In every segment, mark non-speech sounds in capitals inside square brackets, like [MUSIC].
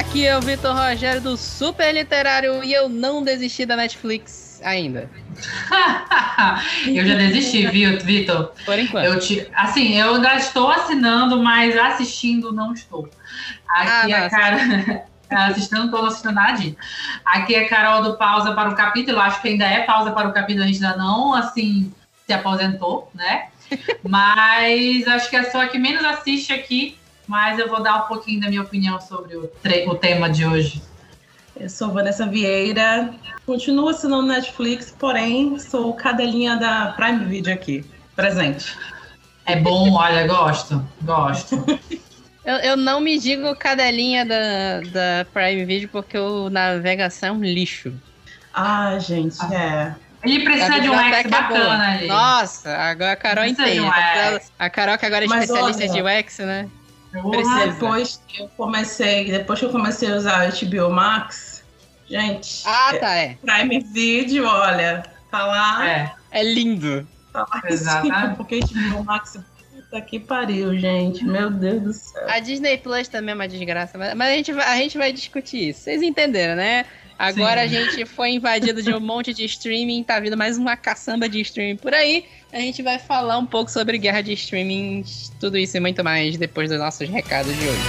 Aqui é o Vitor Rogério do Super Literário e eu não desisti da Netflix ainda. [LAUGHS] eu já desisti, viu, Vitor? Por enquanto. Eu te, assim, eu ainda estou assinando, mas assistindo não estou. Aqui ah, a cara. [LAUGHS] assistindo, não estou assistindo nada. Aqui é Carol do Pausa para o Capítulo. Acho que ainda é pausa para o capítulo, a gente ainda não, assim, se aposentou, né? [LAUGHS] Mas acho que é só a que menos assiste aqui. Mas eu vou dar um pouquinho da minha opinião sobre o, o tema de hoje. Eu sou Vanessa Vieira, continuo assinando Netflix, porém sou cadelinha da Prime Video aqui, presente. É bom, olha, gosto, gosto. [LAUGHS] Eu, eu não me digo cadelinha da, da Prime Video porque o navegação é um lixo. Ah, gente, ah. é. Ele precisa de um UX bacana aí. Nossa, agora a Carol entende. Um a Carol que agora é Mas especialista olha, de UX, né? Depois que eu comecei, depois que eu comecei a usar o HBO Max, gente. Ah, tá, é. Prime Video, olha, tá lá. É, é lindo. Tá lá Exatamente. Porque HBO Max Puta que pariu, gente. Meu Deus do céu. A Disney Plus também é uma desgraça, mas, mas a, gente vai, a gente vai discutir isso. Vocês entenderam, né? Agora Sim. a gente foi invadido de um monte de streaming, tá vindo mais uma caçamba de streaming por aí. A gente vai falar um pouco sobre guerra de streaming, tudo isso e muito mais depois dos nossos recados de hoje.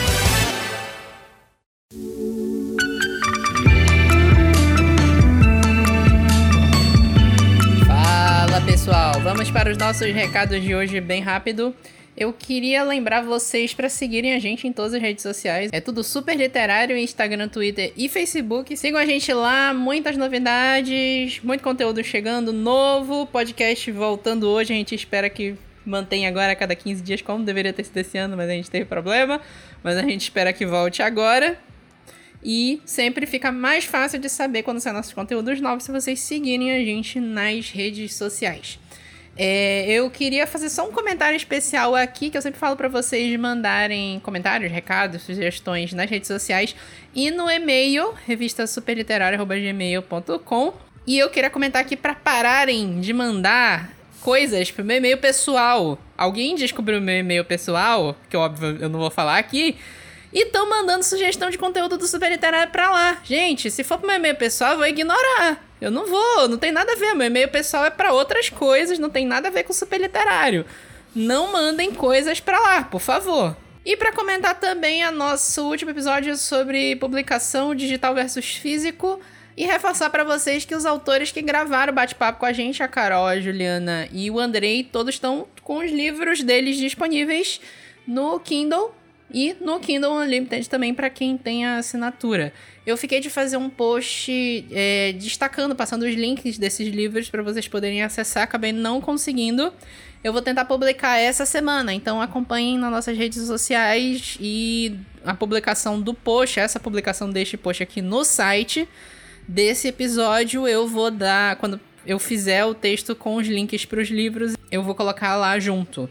Fala pessoal, vamos para os nossos recados de hoje bem rápido. Eu queria lembrar vocês para seguirem a gente em todas as redes sociais. É tudo super literário, Instagram, Twitter e Facebook. Sigam a gente lá, muitas novidades, muito conteúdo chegando novo, podcast voltando hoje. A gente espera que mantenha agora a cada 15 dias, como deveria ter sido esse ano, mas a gente teve problema. Mas a gente espera que volte agora. E sempre fica mais fácil de saber quando saem nossos conteúdos novos se vocês seguirem a gente nas redes sociais. É, eu queria fazer só um comentário especial aqui, que eu sempre falo para vocês mandarem comentários, recados, sugestões nas redes sociais e no e-mail, revistasuperliterária.gmail.com. E eu queria comentar aqui para pararem de mandar coisas pro meu e-mail pessoal. Alguém descobriu o meu e-mail pessoal, que óbvio eu não vou falar aqui, e estão mandando sugestão de conteúdo do Super Literário pra lá. Gente, se for pro meu e-mail pessoal, eu vou ignorar. Eu não vou, não tem nada a ver. Meu e-mail pessoal é para outras coisas, não tem nada a ver com o Super Literário. Não mandem coisas pra lá, por favor. E para comentar também a nosso último episódio sobre publicação digital versus físico e reforçar para vocês que os autores que gravaram o bate-papo com a gente, a Carol, a Juliana e o Andrei, todos estão com os livros deles disponíveis no Kindle e no Kindle Unlimited também para quem tem a assinatura. Eu fiquei de fazer um post é, destacando, passando os links desses livros para vocês poderem acessar, acabei não conseguindo. Eu vou tentar publicar essa semana, então acompanhem nas nossas redes sociais e a publicação do post, essa publicação deste post aqui no site desse episódio, eu vou dar quando eu fizer o texto com os links para os livros, eu vou colocar lá junto.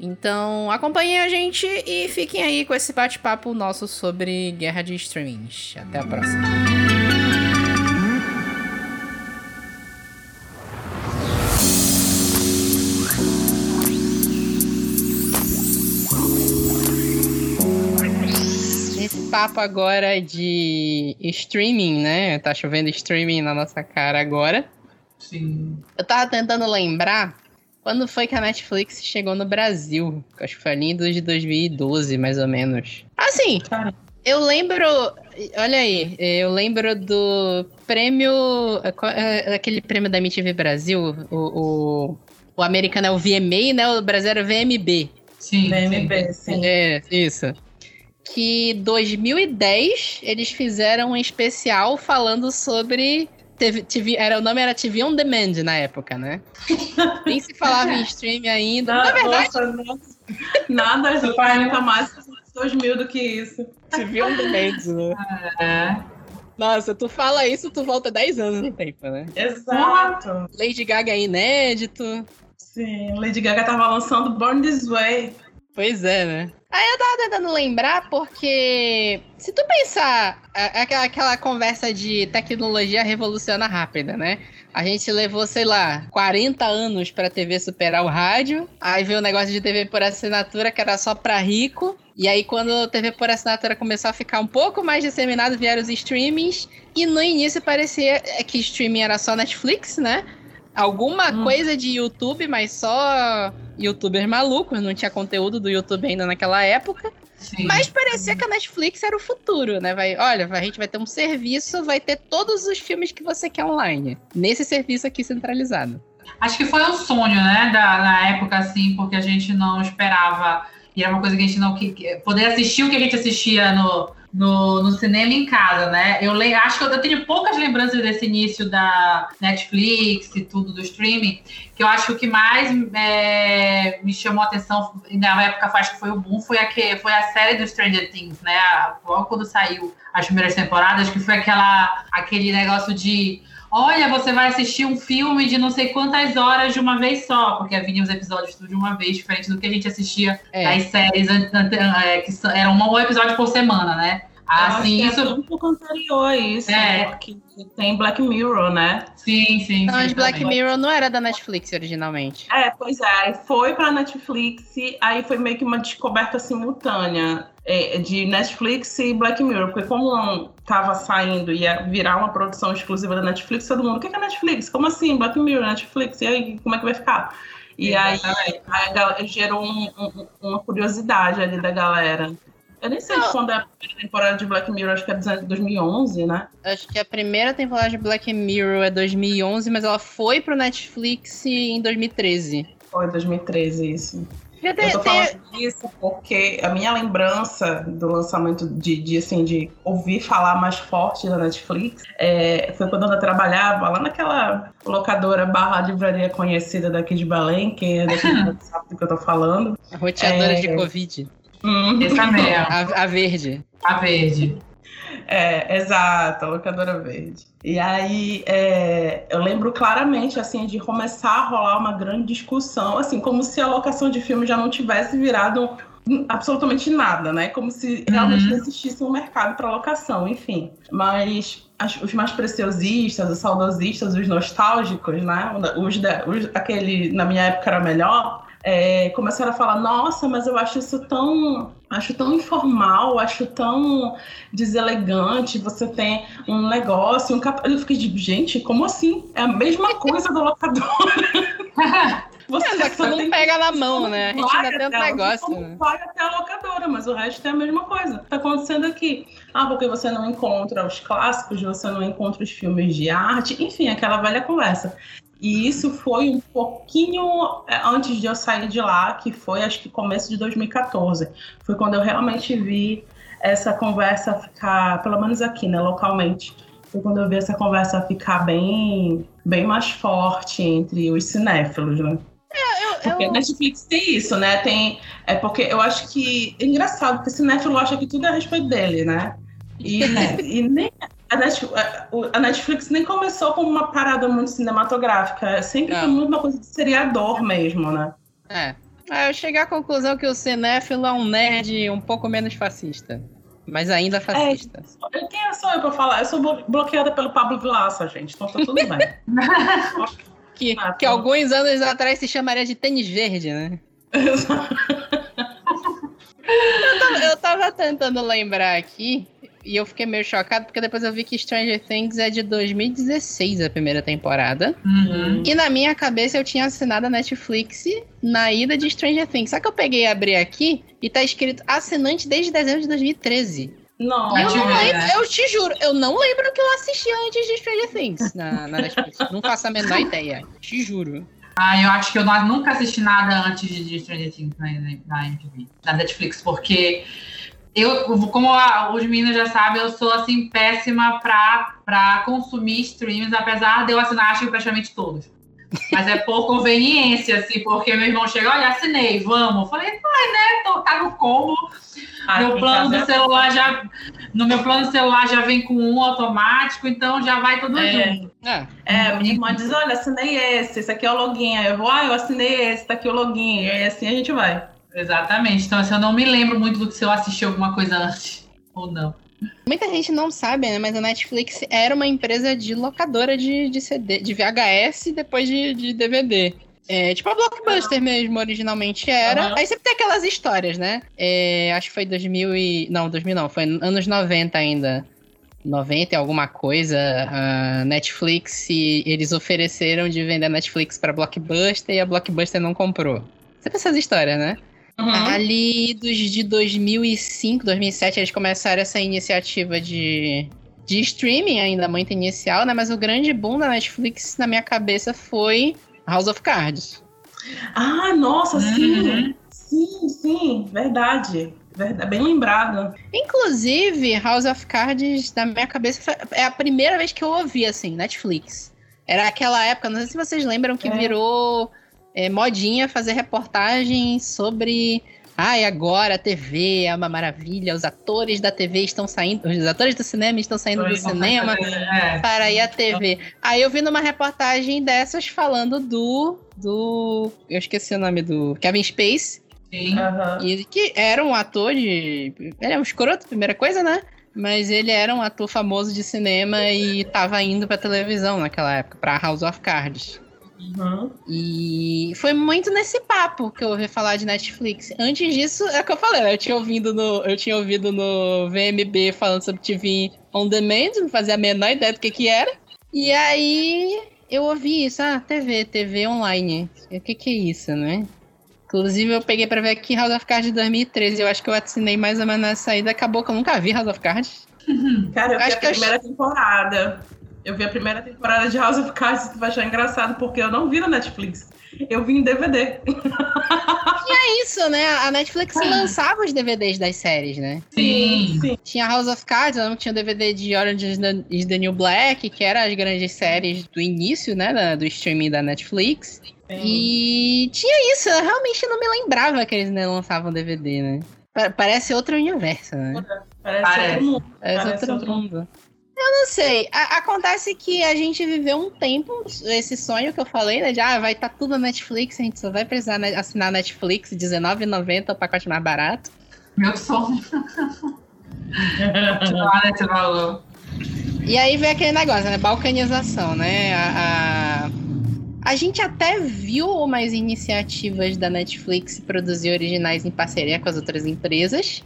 Então acompanhem a gente e fiquem aí com esse bate-papo nosso sobre guerra de streamings. Até a próxima. Esse papo agora de streaming, né? Tá chovendo streaming na nossa cara agora. Sim. Eu tava tentando lembrar quando foi que a Netflix chegou no Brasil? Acho que foi ali de 2012, mais ou menos. Assim, eu lembro. Olha aí, eu lembro do prêmio. É, aquele prêmio da MTV Brasil, o, o, o americano é o VMA, né? O Brasil era o VMB. Sim, VMB, sim. É, isso. Que 2010 eles fizeram um especial falando sobre TV, TV, era, o nome era TV On Demand na época, né? Nem se falava em streaming ainda. Não, na verdade. Nossa, nada nunca mais 2000 do que isso. TV On Demand, né? É. Nossa, tu fala isso, tu volta 10 anos no tempo, né? Exato. Lady Gaga é inédito. Sim, Lady Gaga tava lançando Born This Way. Pois é, né? Aí eu tava tentando lembrar porque se tu pensar aquela, aquela conversa de tecnologia revoluciona rápida, né? A gente levou, sei lá, 40 anos pra TV superar o rádio. Aí veio o negócio de TV por assinatura que era só pra rico. E aí, quando a TV por assinatura começou a ficar um pouco mais disseminado, vieram os streamings. E no início parecia que streaming era só Netflix, né? Alguma hum. coisa de YouTube, mas só youtubers malucos, não tinha conteúdo do YouTube ainda naquela época. Sim. Mas parecia que a Netflix era o futuro, né? Vai, olha, a gente vai ter um serviço, vai ter todos os filmes que você quer online. Nesse serviço aqui centralizado. Acho que foi um sonho, né, da, na época, assim, porque a gente não esperava. E era uma coisa que a gente não. Que, poder assistir o que a gente assistia no, no, no cinema em casa, né? Eu le, acho que eu, eu, tenho poucas lembranças desse início da Netflix e tudo do streaming, que eu acho que o que mais é, me chamou a atenção na época, acho que foi o boom, foi a, que, foi a série do Stranger Things, né? Logo quando saiu as primeiras temporadas, que foi aquela, aquele negócio de olha, você vai assistir um filme de não sei quantas horas de uma vez só, porque vinha os episódios tudo de uma vez, diferente do que a gente assistia é. das séries é, que era um episódio por semana, né? Assim, isso é um pouco anterior a isso, é. porque tem Black Mirror, né? Sim, sim. Não, sim, Black também. Mirror não era da Netflix originalmente. É, pois é, foi pra Netflix, aí foi meio que uma descoberta simultânea é, de Netflix e Black Mirror, porque como não tava saindo e ia virar uma produção exclusiva da Netflix, todo mundo, o que é Netflix? Como assim? Black Mirror, Netflix? E aí, como é que vai ficar? E aí, aí gerou um, um, uma curiosidade ali da galera. Eu nem sei não. quando é a primeira temporada de Black Mirror, acho que é de 2011, né? Acho que a primeira temporada de Black Mirror é 2011, mas ela foi pro Netflix em 2013. Foi 2013, isso. Eu tô falando disso porque a minha lembrança do lançamento de, de, assim, de ouvir falar mais forte da Netflix é, foi quando eu trabalhava lá naquela locadora barra livraria conhecida daqui de Belém, que é daqui sabe do [LAUGHS] que eu tô falando. A roteadora é... de Covid. Hum. Essa mesmo. A, a verde. A verde. É, exato, a locadora verde. E aí é, eu lembro claramente assim de começar a rolar uma grande discussão, assim, como se a locação de filme já não tivesse virado absolutamente nada, né? Como se realmente uhum. não existisse um mercado para locação, enfim. Mas as, os mais preciosistas, os saudosistas, os nostálgicos, né? Os, os, aquele na minha época era melhor é, começaram a falar, nossa, mas eu acho isso tão, acho tão informal, acho tão deselegante, você tem um negócio, um cap... Eu fiquei de, gente, como assim? É a mesma coisa do locador. [LAUGHS] Você, é, você não pega na mão, né? A gente ainda tem um negócio. Você né? paga até a locadora, mas o resto é a mesma coisa. Tá acontecendo aqui. Ah, porque você não encontra os clássicos, você não encontra os filmes de arte, enfim, aquela velha conversa. E isso foi um pouquinho é, antes de eu sair de lá, que foi acho que começo de 2014. Foi quando eu realmente vi essa conversa ficar, pelo menos aqui, né, localmente. Foi quando eu vi essa conversa ficar bem, bem mais forte entre os cinéfilos, né? É, eu, porque eu... Netflix tem isso, né? Tem, é porque eu acho que é engraçado, porque cinéfilo acha que tudo é a respeito dele, né? E, [LAUGHS] e nem, a Netflix, a Netflix, nem começou como uma parada muito cinematográfica. É sempre foi muito uma coisa de seriador mesmo, né? É. Eu cheguei à conclusão que o cinéfilo é um nerd um pouco menos fascista. Mas ainda fascista. É, quem sou eu pra falar? Eu sou bloqueada pelo Pablo Vilaça, gente. Então tá tudo bem. [LAUGHS] que, ah, que tá. alguns anos atrás se chamaria de tênis verde, né? eu, tava, eu tava tentando lembrar aqui e eu fiquei meio chocado porque depois eu vi que Stranger Things é de 2016 a primeira temporada. Uhum. E na minha cabeça eu tinha assinado a Netflix na ida de Stranger Things. Só que eu peguei e abri aqui e tá escrito assinante desde dezembro de 2013. Não, eu, não lembro, eu te juro, eu não lembro que eu assisti antes de Stranger Things na, na Netflix. não faço a menor ideia. Te juro. Ah, eu acho que eu nunca assisti nada antes de Stranger Things na, na MTV, na Netflix, porque eu, como a, os meninos já sabem, eu sou assim péssima para consumir streams, apesar de eu assinar acho que praticamente todos. Mas é por conveniência, assim, porque meu irmão chega, olha, assinei, vamos. Eu falei, vai, né? Tô, tá no combo. Ah, meu plano do é celular já. No meu plano do celular já vem com um automático, então já vai tudo é. junto. É, é minha irmã diz, olha, assinei esse, esse aqui é o login. Aí eu vou, ah, eu assinei esse, tá aqui o login. E assim a gente vai. Exatamente. Então, assim, eu não me lembro muito do que se eu assisti alguma coisa antes ou não. Muita gente não sabe, né? Mas a Netflix era uma empresa de locadora de, de CD, de VHS e depois de, de DVD. É, tipo a Blockbuster mesmo, originalmente era. Uhum. Aí sempre tem aquelas histórias, né? É, acho que foi 2000 e... Não, 2000 não, foi anos 90 ainda. 90 e alguma coisa, a Netflix, e eles ofereceram de vender a Netflix para Blockbuster e a Blockbuster não comprou. Sempre essas histórias, né? Uhum. Ali dos de 2005, 2007, eles começaram essa iniciativa de, de streaming, ainda muito inicial, né? Mas o grande boom da Netflix, na minha cabeça, foi House of Cards. Ah, nossa, sim! Uhum. Sim, sim, verdade. Verdade, bem lembrado. Inclusive, House of Cards, na minha cabeça, é a primeira vez que eu ouvi, assim, Netflix. Era aquela época, não sei se vocês lembram, que é. virou é, modinha fazer reportagens sobre. Ai, ah, agora a TV é uma maravilha, os atores da TV estão saindo, os atores do cinema estão saindo Foi, do cinema é. para ir à TV. Aí eu vi numa reportagem dessas falando do. do. Eu esqueci o nome do. Kevin Space. Sim. Uhum. E que era um ator de. Ele é um escroto, primeira coisa, né? Mas ele era um ator famoso de cinema e estava indo pra televisão naquela época, pra House of Cards. Uhum. E foi muito nesse papo que eu ouvi falar de Netflix. Antes disso, é o que eu falei, né? eu tinha ouvido no, eu tinha ouvido no VMB falando sobre TV on demand, não fazia a menor ideia do que que era. E aí eu ouvi isso, ah, TV, TV online. O que que é isso, né? Inclusive, eu peguei pra ver aqui House of Cards de 2013. Eu acho que eu assinei mais ou menos nessa ida. Acabou que eu nunca vi House of Cards. Cara, eu, eu vi a primeira eu... temporada. Eu vi a primeira temporada de House of Cards, tu vai achar engraçado, porque eu não vi na Netflix. Eu vi em DVD. Tinha isso, né? A Netflix lançava os DVDs das séries, né? Sim. Sim. Tinha House of Cards, não tinha o DVD de Orange is the New Black, que era as grandes séries do início, né? Do streaming da Netflix. Sim. E tinha isso, eu realmente não me lembrava que eles lançavam DVD, né? Parece outro universo, né? Parece, Parece. outro mundo. Parece, Parece outro, outro mundo. mundo. Eu não sei. A acontece que a gente viveu um tempo, esse sonho que eu falei, né? De ah, vai estar tá tudo na Netflix, a gente só vai precisar assinar Netflix, R$19,90 o pacote mais barato. Meu sonho. [LAUGHS] Olha esse valor. E aí vem aquele negócio, né? Balcanização, né? A, a, a, gente até viu umas iniciativas da Netflix produzir originais em parceria com as outras empresas.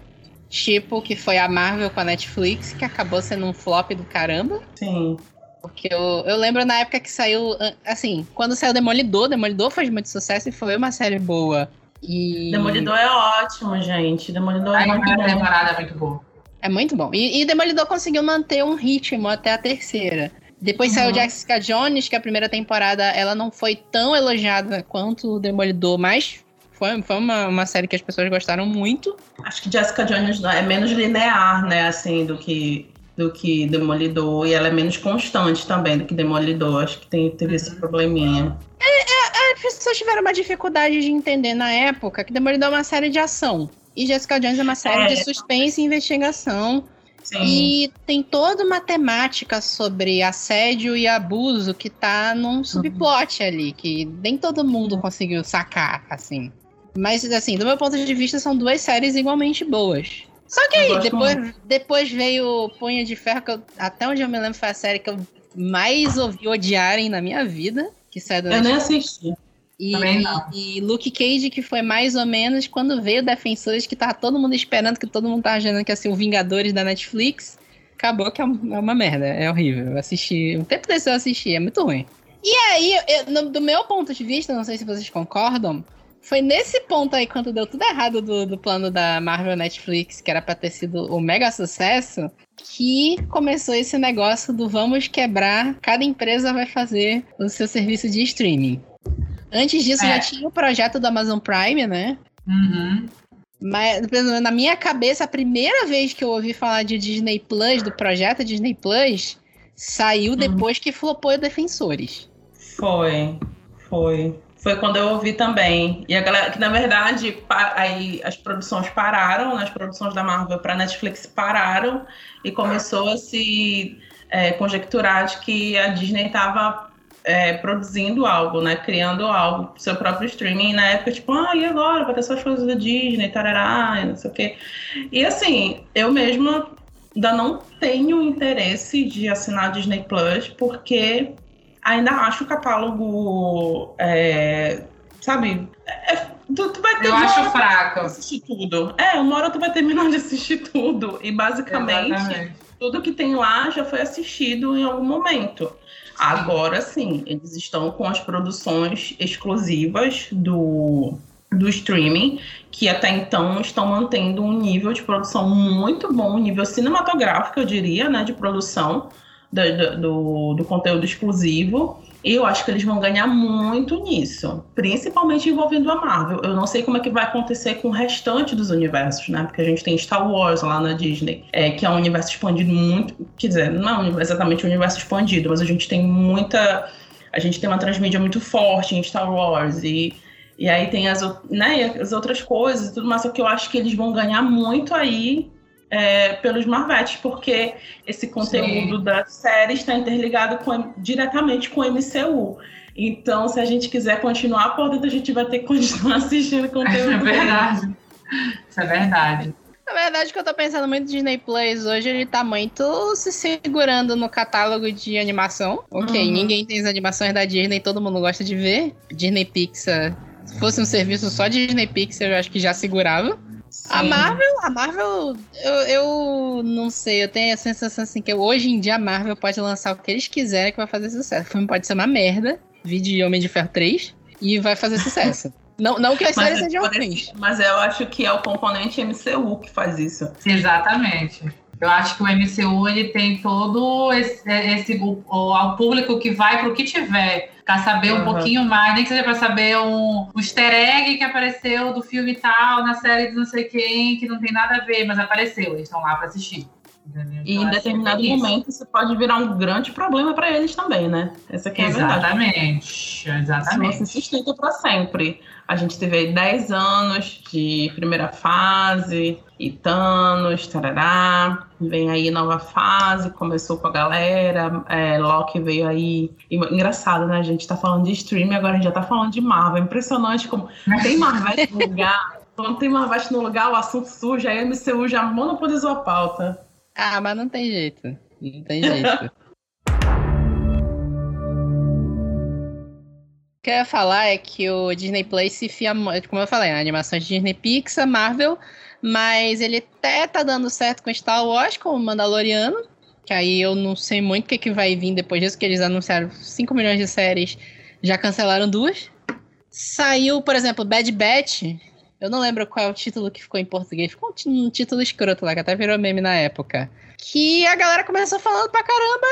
Tipo, que foi a Marvel com a Netflix, que acabou sendo um flop do caramba. Sim. Porque eu, eu lembro na época que saiu. Assim, quando saiu Demolidor, Demolidor fez muito sucesso e foi uma série boa. E... Demolidor é ótimo, gente. Demolidor é, muito bom. temporada é muito bom. É muito bom. E, e Demolidor conseguiu manter um ritmo até a terceira. Depois uhum. saiu Jessica Jones, que a primeira temporada ela não foi tão elogiada quanto o Demolidor, mas foi, foi uma, uma série que as pessoas gostaram muito. Acho que Jessica Jones é menos linear, né, assim, do que do que Demolidor e ela é menos constante também do que Demolidor. Acho que tem, teve esse probleminha. É, é, as pessoas tiveram uma dificuldade de entender na época que Demolidor é uma série de ação e Jessica Jones é uma série é. de suspense e investigação. Sim. E tem toda uma temática sobre assédio e abuso que tá num subplot uhum. ali, que nem todo mundo conseguiu sacar, assim. Mas, assim, do meu ponto de vista, são duas séries igualmente boas. Só que aí, depois, depois veio Punha de Ferro, que eu, até onde eu me lembro foi a série que eu mais ouvi odiarem na minha vida. Que saiu do Eu nem assisti. E, e, Luke Cage, que foi mais ou menos quando veio Defensores, que tava todo mundo esperando, que todo mundo tava achando que ia ser o Vingadores da Netflix. Acabou que é uma, é uma merda, é horrível. Eu assisti, um tempo desse eu assisti, é muito ruim. E aí, eu, no, do meu ponto de vista, não sei se vocês concordam, foi nesse ponto aí, quando deu tudo errado do, do plano da Marvel Netflix, que era pra ter sido o mega sucesso, que começou esse negócio do vamos quebrar, cada empresa vai fazer o seu serviço de streaming. Antes disso, é. já tinha o projeto do Amazon Prime, né? Uhum. Mas na minha cabeça, a primeira vez que eu ouvi falar de Disney Plus, do projeto Disney Plus, saiu uhum. depois que flopou Defensores. Foi, foi. Foi quando eu ouvi também. E a galera, que na verdade, aí as produções pararam, né? as produções da Marvel para Netflix pararam e começou a se é, conjecturar de que a Disney estava é, produzindo algo, né? Criando algo, seu próprio streaming. E na época, tipo, ah, e agora? Vai ter só as coisas da Disney, tarará, não sei o quê. E assim, eu mesma ainda não tenho interesse de assinar Disney Plus, porque ainda acho o catálogo, é, sabe? É, tu, tu, vai ter Eu acho fraco. assistir tudo. É, uma hora tu vai terminar [LAUGHS] de assistir tudo. E basicamente, Exatamente. tudo que tem lá já foi assistido em algum momento. Agora sim, eles estão com as produções exclusivas do, do streaming, que até então estão mantendo um nível de produção muito bom, um nível cinematográfico, eu diria, né, de produção do, do, do conteúdo exclusivo. E eu acho que eles vão ganhar muito nisso, principalmente envolvendo a Marvel. Eu não sei como é que vai acontecer com o restante dos universos, né? Porque a gente tem Star Wars lá na Disney, é, que é um universo expandido muito. Quer dizer, não é exatamente um universo expandido, mas a gente tem muita. A gente tem uma transmídia muito forte em Star Wars e. E aí tem as, né, as outras coisas e tudo mais, só que eu acho que eles vão ganhar muito aí é, pelos Marvetes, porque esse conteúdo Sim. da série está interligado com, diretamente com o MCU. Então, se a gente quiser continuar por dentro, a gente vai ter que continuar [LAUGHS] assistindo conteúdo. É verdade. Isso é verdade. Na verdade, que eu tô pensando muito Disney Plus hoje, ele tá muito se segurando no catálogo de animação. Ok, uhum. ninguém tem as animações da Disney, todo mundo gosta de ver. Disney Pixar. Se fosse um serviço só de Disney Pixar, eu acho que já segurava. A Marvel, a Marvel, eu, eu não sei, eu tenho a sensação assim que hoje em dia a Marvel pode lançar o que eles quiserem que vai fazer sucesso. O filme pode ser uma merda, vídeo Homem de Ferro 3, e vai fazer sucesso. [LAUGHS] não, não que as séries sejam ruins. Mas eu acho que é o componente MCU que faz isso. Exatamente. Eu acho que o MCU ele tem todo esse, esse o, o, público que vai para o que tiver. Pra saber uhum. um pouquinho mais, nem que seja pra saber um, um easter egg que apareceu do filme tal, na série de não sei quem, que não tem nada a ver, mas apareceu. Eles estão lá pra assistir. E em determinado momento isso pode virar um grande problema para eles também, né? Essa aqui é Exatamente. a verdade. Exatamente. Isso não se sustenta para sempre. A gente teve aí 10 anos de primeira fase, e Thanos, tarará. Vem aí nova fase, começou com a galera, é, Loki veio aí. Engraçado, né? A gente tá falando de streaming, agora a gente já tá falando de Marvel. É impressionante como tem Marvel no lugar. [LAUGHS] Quando tem Marvel no lugar, o assunto surge, aí a MCU já monopolizou a pauta. Ah, mas não tem jeito. Não tem jeito. [LAUGHS] O que eu ia falar é que o Disney Play se fia, como eu falei, animações de Disney Pixar, Marvel, mas ele até tá dando certo com Star Wars, com o Mandaloriano, que aí eu não sei muito o que, que vai vir depois disso, que eles anunciaram 5 milhões de séries, já cancelaram duas. Saiu, por exemplo, Bad Batch, eu não lembro qual é o título que ficou em português. Ficou um título escroto lá, que até virou meme na época. Que a galera começou falando pra caramba.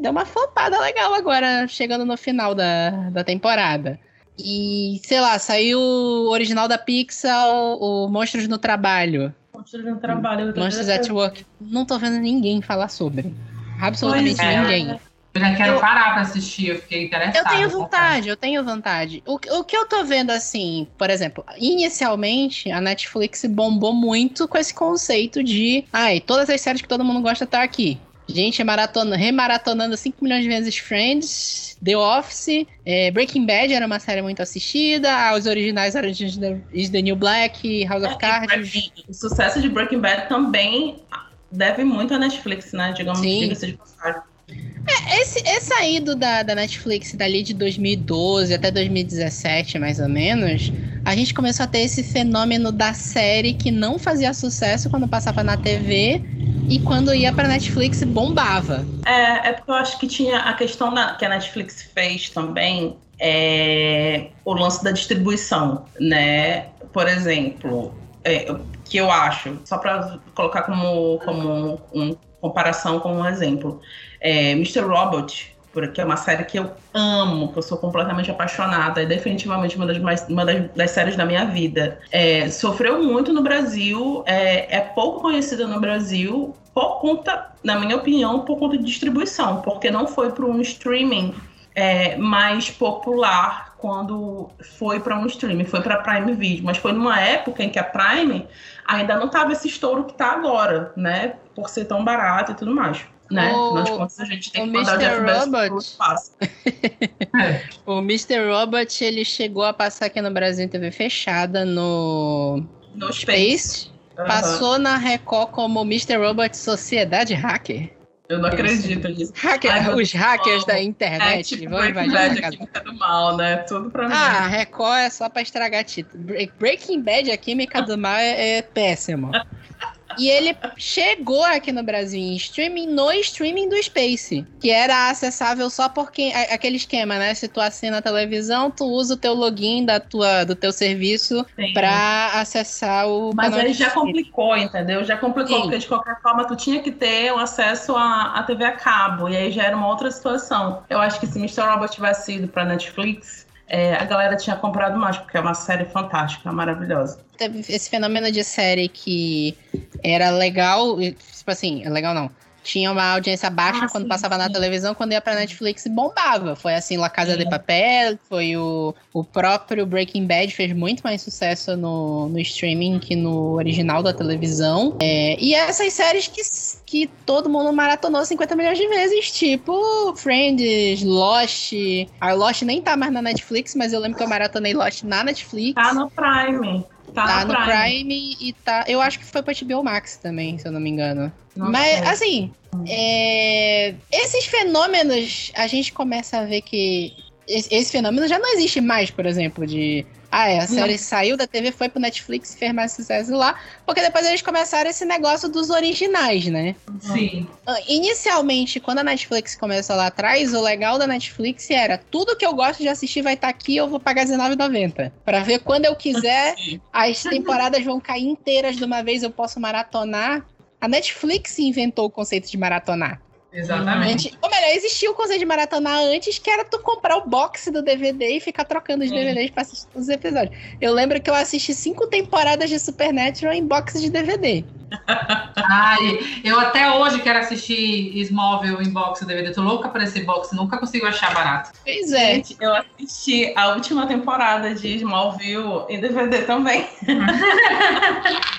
Deu uma flopada legal agora, chegando no final da, da temporada. E, sei lá, saiu o original da Pixar, o, Monstros no Trabalho. Monstros no Trabalho. Monstros at Work. Não tô vendo ninguém falar sobre. Absolutamente é. ninguém. Eu já quero eu, parar pra assistir, eu fiquei interessada. Eu tenho vontade, eu tenho vontade. O, o que eu tô vendo, assim, por exemplo, inicialmente a Netflix bombou muito com esse conceito de. Ai, todas as séries que todo mundo gosta tá aqui. Gente maratona, remaratonando 5 milhões de vezes Friends, The Office, é, Breaking Bad era uma série muito assistida, os originais eram de Is the New Black, House of é, Cards. O sucesso de Breaking Bad também deve muito à Netflix, né? Digamos, diga-se de passagem. É, esse, esse saído da, da Netflix dali de 2012 até 2017, mais ou menos, a gente começou a ter esse fenômeno da série que não fazia sucesso quando passava na TV e quando ia pra Netflix bombava. É, é porque eu acho que tinha a questão que a Netflix fez também, é, o lance da distribuição, né? Por exemplo, é, que eu acho, só para colocar como, como um comparação com um exemplo. É, Mr. Robot, porque é uma série que eu amo, que eu sou completamente apaixonada, é definitivamente uma das, mais, uma das, das séries da minha vida. É, sofreu muito no Brasil, é, é, pouco conhecida no Brasil, por conta, na minha opinião, por conta de distribuição, porque não foi para um streaming é, mais popular quando foi para um streaming, foi para Prime Video, mas foi numa época em que a Prime ainda não tava esse estouro que tá agora, né? Por ser tão barato e tudo mais. Né? O, Afinal de contas, a gente tem que mandar o Jeff Bezos pro espaço. [LAUGHS] o Mr. Robot, ele chegou a passar aqui no Brasil em TV fechada no... No Space. Space. Uhum. Passou na Record como Mr. Robot Sociedade Hacker. Eu não acredito nisso. Hacker, Ai, os hackers da internet é, tipo, vão invadir a química do mal, né? Tudo pra mim. Ah, Record é só pra estragar título. Breaking Bad, a química do mal é, é péssima. [LAUGHS] E ele chegou aqui no Brasil em streaming no streaming do Space, que era acessável só porque aquele esquema, né? Se tu assina a televisão, tu usa o teu login da tua, do teu serviço para acessar o Mas ele já complicou, entendeu? Já complicou, Sim. porque de qualquer forma tu tinha que ter o acesso à, à TV a cabo, e aí já era uma outra situação. Eu acho que se Mr. Robot tivesse ido para Netflix, é, a galera tinha comprado mais, porque é uma série fantástica, maravilhosa. Teve esse fenômeno de série que era legal, tipo assim, é legal não tinha uma audiência baixa ah, quando sim, passava sim. na televisão, quando ia pra Netflix bombava. Foi assim, La Casa de Papel, foi o, o próprio Breaking Bad, fez muito mais sucesso no, no streaming que no original da televisão. É, e essas séries que, que todo mundo maratonou 50 milhões de vezes, tipo Friends, Lost. A Lost nem tá mais na Netflix, mas eu lembro que eu maratonei Lost na Netflix. Tá no Prime. Tá, tá no, Prime. Prime. e tá. Eu acho que foi pra HBO Max também, se eu não me engano. Nossa, Mas, é. assim, é, esses fenômenos, a gente começa a ver que esse fenômeno já não existe mais, por exemplo, de ah, é, a série não. saiu da TV, foi pro Netflix e fez mais sucesso lá, porque depois eles começaram esse negócio dos originais, né? Sim. Ah, inicialmente, quando a Netflix começou lá atrás, o legal da Netflix era tudo que eu gosto de assistir vai estar tá aqui, eu vou pagar R$19,90. Pra ver quando eu quiser, [LAUGHS] as temporadas vão cair inteiras de uma vez, eu posso maratonar. A Netflix inventou o conceito de maratonar. Exatamente. Ou melhor, existia o conceito de maratonar antes, que era tu comprar o box do DVD e ficar trocando os Sim. DVDs pra assistir os episódios. Eu lembro que eu assisti cinco temporadas de Supernatural em box de DVD. [LAUGHS] Ai, eu até hoje quero assistir Smallville em box DVD. Tô louca por esse box, nunca consigo achar barato. Pois é. Gente, eu assisti a última temporada de Smallville em DVD também. [LAUGHS]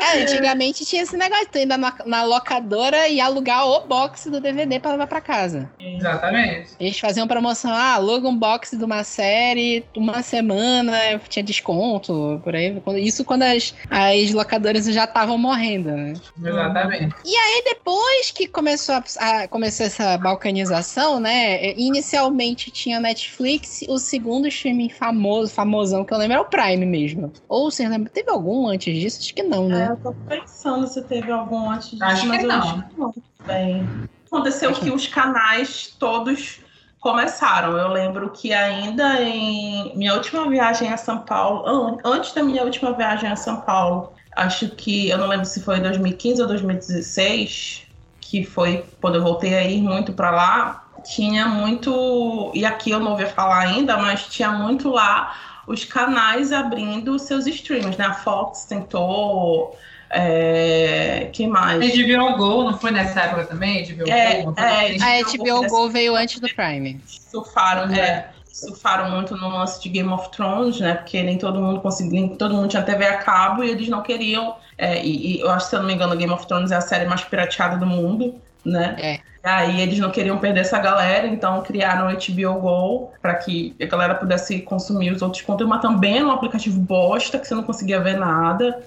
É, antigamente tinha esse negócio, tu ainda na, na, locadora e alugar o box do DVD para levar para casa. Exatamente. Eles faziam promoção, ah, aluga um box de uma série, uma semana, tinha desconto, por aí. Isso quando as, as locadoras já estavam morrendo, né? Exatamente. E aí, depois que começou, a, a, começou essa balcanização, né? Inicialmente tinha Netflix, o segundo streaming famoso, famosão que eu lembro é o Prime mesmo. Ou você lembra, teve algum antes disso? Acho que não, né? Eu tô pensando se teve algum antes disso, acho mas que não. acho que não. Bem, aconteceu acho que os canais todos começaram. Eu lembro que ainda em minha última viagem a São Paulo, antes da minha última viagem a São Paulo, acho que eu não lembro se foi em 2015 ou 2016, que foi quando eu voltei a ir muito para lá, tinha muito, e aqui eu não ouvi falar ainda, mas tinha muito lá os canais abrindo seus streams, né? A Fox tentou. É, que mais? A HBO Go não foi nessa época também? HBO é, Go, é, a HBO Go veio antes do Prime. Surfaram, é. é. Surfaram muito no lance de Game of Thrones, né? Porque nem todo mundo conseguia, nem todo mundo tinha TV a cabo e eles não queriam. É, e, e, eu acho que, se eu não me engano, Game of Thrones é a série mais pirateada do mundo, né? É. Aí eles não queriam perder essa galera, então criaram o HBO Go para que a galera pudesse consumir os outros conteúdos, mas também era um aplicativo bosta que você não conseguia ver nada.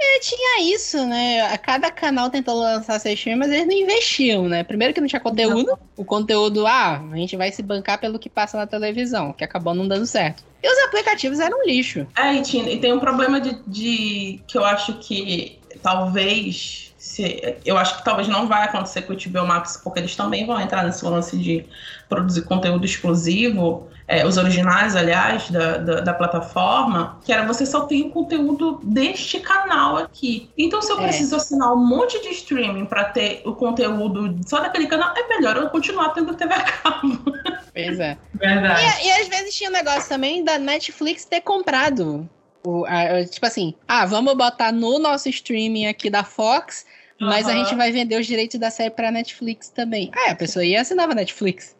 É, tinha isso, né? A cada canal tentou lançar seus filmes, mas eles não investiam, né? Primeiro que não tinha conteúdo, não. o conteúdo, ah, a gente vai se bancar pelo que passa na televisão, que acabou não dando certo. E os aplicativos eram lixo. É, e, tinha, e tem um problema de, de que eu acho que talvez se, eu acho que talvez não vai acontecer com o HBO Max, porque eles também vão entrar nesse lance de produzir conteúdo exclusivo, é, os originais, aliás, da, da, da, plataforma, que era você só tem o conteúdo deste canal aqui. Então, se eu é. preciso assinar um monte de streaming para ter o conteúdo só daquele canal, é melhor eu continuar tendo TV a cabo. Pois é. Verdade. E, e às vezes tinha um negócio também da Netflix ter comprado o, a, tipo assim, ah, vamos botar no nosso streaming aqui da Fox, mas uhum. a gente vai vender os direitos da série pra Netflix também. Ah, a pessoa ia assinava Netflix.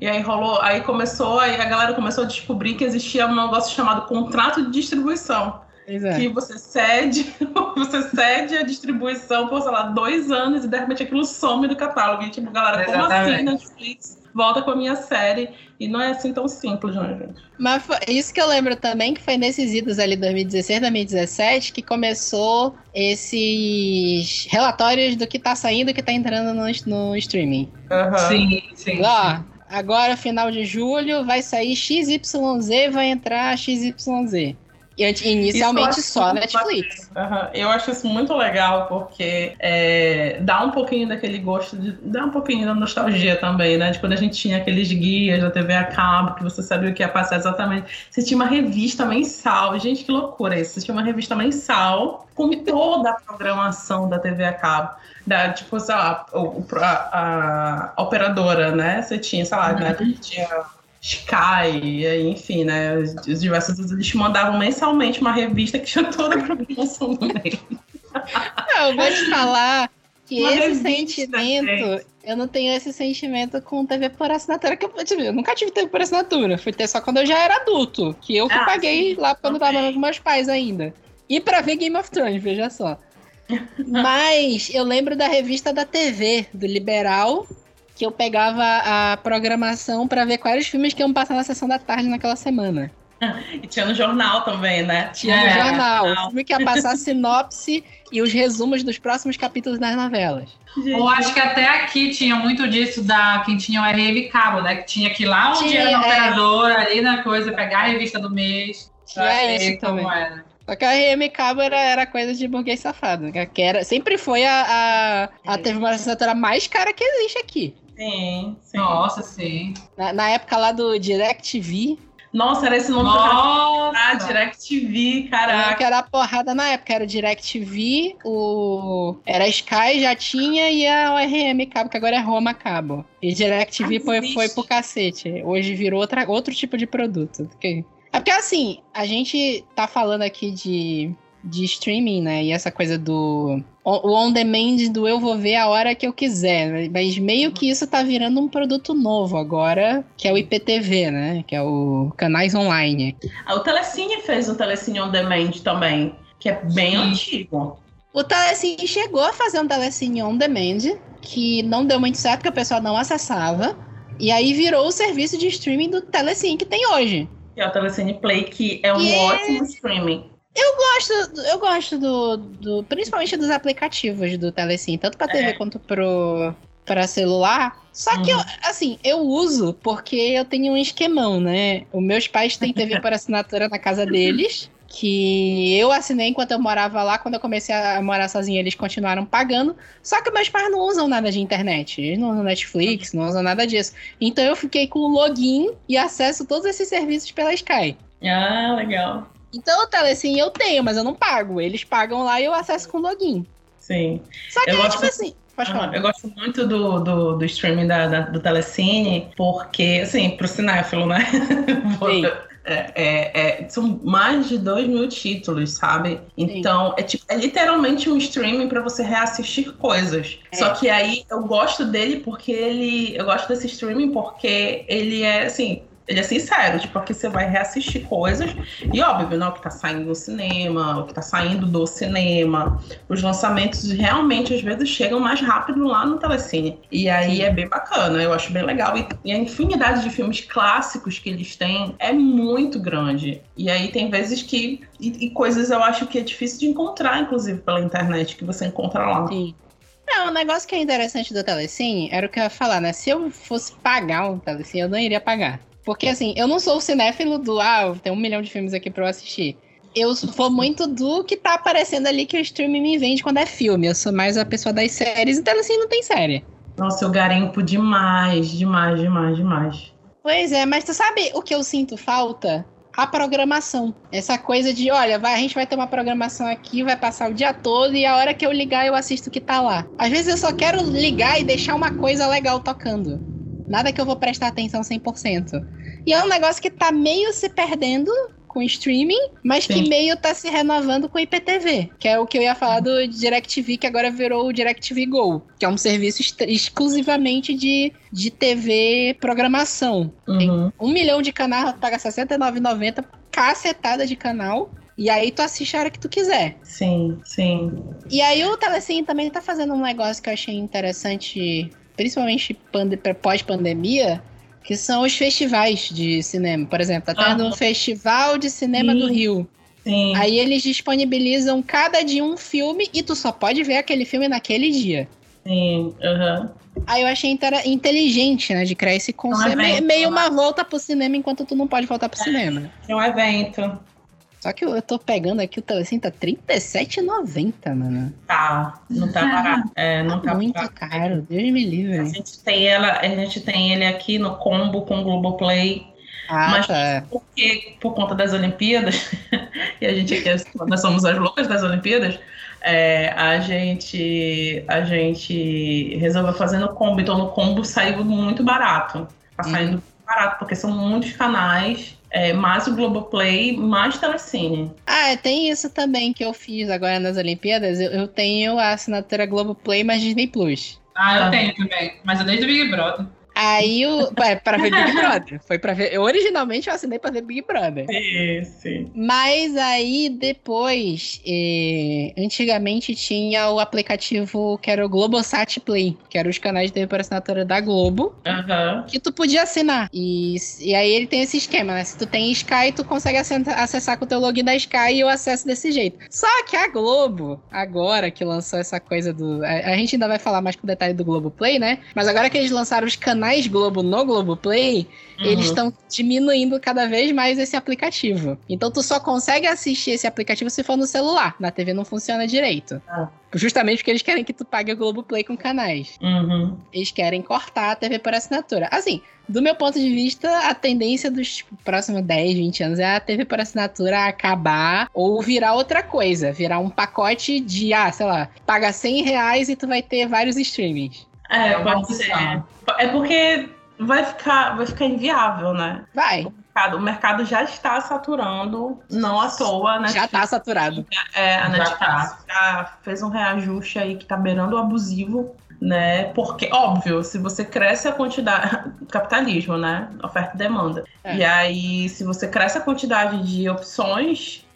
E aí rolou, aí começou, aí a galera começou a descobrir que existia um negócio chamado contrato de distribuição. é. que você cede, [LAUGHS] você cede a distribuição por, sei lá, dois anos e de repente aquilo some do catálogo. E tipo, galera, Exatamente. como assim Netflix? Volta com a minha série. E não é assim tão simples, né, gente? Mas foi, isso que eu lembro também, que foi nesses idos ali 2016, 2017, que começou esses relatórios do que tá saindo e que tá entrando no, no streaming. Uhum. Sim, sim. Ó, agora, final de julho, vai sair XYZ, vai entrar XYZ. Inicialmente só Netflix. Eu acho isso muito legal porque é, dá um pouquinho daquele gosto, de, dá um pouquinho da nostalgia também, né? De quando a gente tinha aqueles guias da TV a cabo, que você sabia o que ia passar exatamente. Você tinha uma revista mensal. Gente, que loucura isso. Você tinha uma revista mensal com toda a programação da TV a cabo. Da, tipo, sei lá, a, a, a operadora, né? Você tinha, sei lá, uhum. né? Tinha Sky, enfim, né? Os diversos eles mandavam mensalmente uma revista que tinha toda a programação do meio. Não, eu vou te falar que uma esse sentimento, eu não tenho esse sentimento com TV por assinatura, que eu, eu nunca tive TV por assinatura. Fui ter só quando eu já era adulto, que eu que ah, paguei sim, lá quando okay. tava com meus pais ainda. E pra ver Game of Thrones, veja só. [LAUGHS] Mas eu lembro da revista da TV, do Liberal, que eu pegava a programação para ver quais os filmes que iam passar na sessão da tarde naquela semana. [LAUGHS] E tinha no jornal também, né? Tinha é, no jornal. O filme que ia passar a sinopse e os resumos dos próximos capítulos das novelas. Eu acho que até aqui tinha muito disso da quem tinha o RM Cabo, né? Que tinha que ir lá onde tinha, era na é. operadora, ali na coisa, pegar a revista do mês. Tinha isso também. Era. Só que a RM Cabo era, era coisa de burguês safado. Que era, sempre foi a, a, a teve uma assinatura mais cara que existe aqui. Sim, sim. Nossa, sim. Na, na época lá do DirecTV, nossa, era esse nome Nossa. Ah, DirecTV, caraca. Que era a porrada na época, era DirecTV, o... era Sky, já tinha, e a ORM Cabo, que agora é Roma Cabo. E DirecTV foi, foi pro cacete. Hoje virou outra, outro tipo de produto. É porque assim, a gente tá falando aqui de de streaming, né? E essa coisa do. O on-demand do eu vou ver a hora que eu quiser. Mas meio que isso tá virando um produto novo agora, que é o IPTV, né? Que é o canais online. Ah, o Telecine fez o Telecine On Demand também, que é bem Sim. antigo. O Telecine chegou a fazer um Telecine On Demand, que não deu muito certo, porque o pessoal não acessava. E aí virou o serviço de streaming do Telecine que tem hoje. Que é o Telecine Play, que é um e... ótimo streaming. Eu gosto, eu gosto do, do principalmente dos aplicativos do Telecine, tanto para TV é. quanto pro para celular. Só que eu, uhum. assim, eu uso porque eu tenho um esquemão, né? Os meus pais têm TV por assinatura na casa deles, que eu assinei enquanto eu morava lá. Quando eu comecei a morar sozinha, eles continuaram pagando. Só que meus pais não usam nada de internet. Eles não usam Netflix, não usam nada disso. Então eu fiquei com o login e acesso todos esses serviços pela Sky. Ah, legal. Então o Telecine eu tenho, mas eu não pago. Eles pagam lá e eu acesso com login. Sim. Só que, eu gosto... tipo assim. Falar. eu gosto muito do, do, do streaming da, da, do Telecine, porque, assim, pro cinéfilo, né? [LAUGHS] É, é, é, são mais de 2 mil títulos, sabe? Então, é, tipo, é literalmente um streaming para você reassistir coisas. É. Só que aí eu gosto dele porque ele. Eu gosto desse streaming porque ele é assim ele é sincero, tipo, aqui você vai reassistir coisas, e óbvio, não, o que tá saindo no cinema, o que tá saindo do cinema, os lançamentos realmente às vezes chegam mais rápido lá no Telecine. E aí Sim. é bem bacana, eu acho bem legal. E, e, a infinidade de filmes clássicos que eles têm é muito grande. E aí tem vezes que. E, e coisas eu acho que é difícil de encontrar, inclusive, pela internet, que você encontra lá. Sim. Não, o negócio que é interessante do Telecine era o que eu ia falar, né? Se eu fosse pagar um Telecine, eu não iria pagar. Porque, assim, eu não sou o cinéfilo do, ah, tem um milhão de filmes aqui pra eu assistir. Eu sou muito do que tá aparecendo ali que o streaming me vende quando é filme. Eu sou mais a pessoa das séries, então, assim, não tem série. Nossa, eu garimpo demais, demais, demais, demais. Pois é, mas tu sabe o que eu sinto falta? A programação. Essa coisa de, olha, vai, a gente vai ter uma programação aqui, vai passar o dia todo e a hora que eu ligar eu assisto o que tá lá. Às vezes eu só quero ligar e deixar uma coisa legal tocando. Nada que eu vou prestar atenção 100%. E é um negócio que tá meio se perdendo com streaming, mas Sim. que meio tá se renovando com o IPTV, que é o que eu ia falar do DirecTV, que agora virou o DirecTV Go, que é um serviço exclusivamente de, de TV programação. Uhum. Tem um milhão de canais, paga R$69,90, cacetada de canal. E aí tu assiste a hora que tu quiser. Sim, sim. E aí o Telecine também tá fazendo um negócio que eu achei interessante, principalmente pós-pandemia, que são os festivais de cinema. Por exemplo, tá tendo um festival de cinema sim. do Rio. Sim. Aí eles disponibilizam cada dia um filme e tu só pode ver aquele filme naquele dia. Sim, aham. Uhum. Aí eu achei inteligente, né, de criar esse conceito. É meio uma volta pro cinema enquanto tu não pode voltar pro é, cinema. É um evento. Só que eu, eu tô pegando aqui o telecine tá R$37,90, mano. Tá, não tá barato. É, não tá, tá muito barato. caro, Deus me livre. A gente tem ela, a gente tem ele aqui no combo com o Globoplay. Ah, mas tá. porque por conta das Olimpíadas, [LAUGHS] e a gente aqui, nós somos as loucas das Olimpíadas, é, a gente a gente resolveu fazer no combo. Então no combo saiu muito barato. Tá saindo hum. barato, porque são muitos canais é, mais o Globoplay, mais Telecine. Ah, é, tem isso também que eu fiz agora nas Olimpíadas. Eu, eu tenho a assinatura Globoplay mais Disney Plus. Ah, eu tá. tenho também. Mas eu desde o Big Brother. Aí o. É, pra ver Big Brother. Foi pra ver. Eu, originalmente eu assinei pra ver Big Brother. Sim, sim. Mas aí depois. Eh, antigamente tinha o aplicativo que era o Globosat Play, que era os canais de por assinatura da Globo. Uhum. Que tu podia assinar. E, e aí ele tem esse esquema, né? Se tu tem Sky, tu consegue acessar com o teu login da Sky e eu acesso desse jeito. Só que a Globo, agora que lançou essa coisa do. A, a gente ainda vai falar mais com detalhe do Globo Play, né? Mas agora que eles lançaram os canais canais Globo no Globoplay, uhum. eles estão diminuindo cada vez mais esse aplicativo. Então tu só consegue assistir esse aplicativo se for no celular. Na TV não funciona direito. Ah. Justamente porque eles querem que tu pague o Globoplay com canais. Uhum. Eles querem cortar a TV por assinatura. Assim, do meu ponto de vista, a tendência dos tipo, próximos 10, 20 anos é a TV por assinatura acabar ou virar outra coisa. Virar um pacote de, ah, sei lá, paga 100 reais e tu vai ter vários streamings. É, é pode ser. É porque vai ficar, vai ficar inviável, né? Vai. O mercado, o mercado já está saturando, não à toa, né? Já está saturado. É, a Netflix já, já, fez um reajuste aí que está beirando o abusivo, né? Porque, óbvio, se você cresce a quantidade. [LAUGHS] Capitalismo, né? Oferta e demanda. É. E aí, se você cresce a quantidade de opções,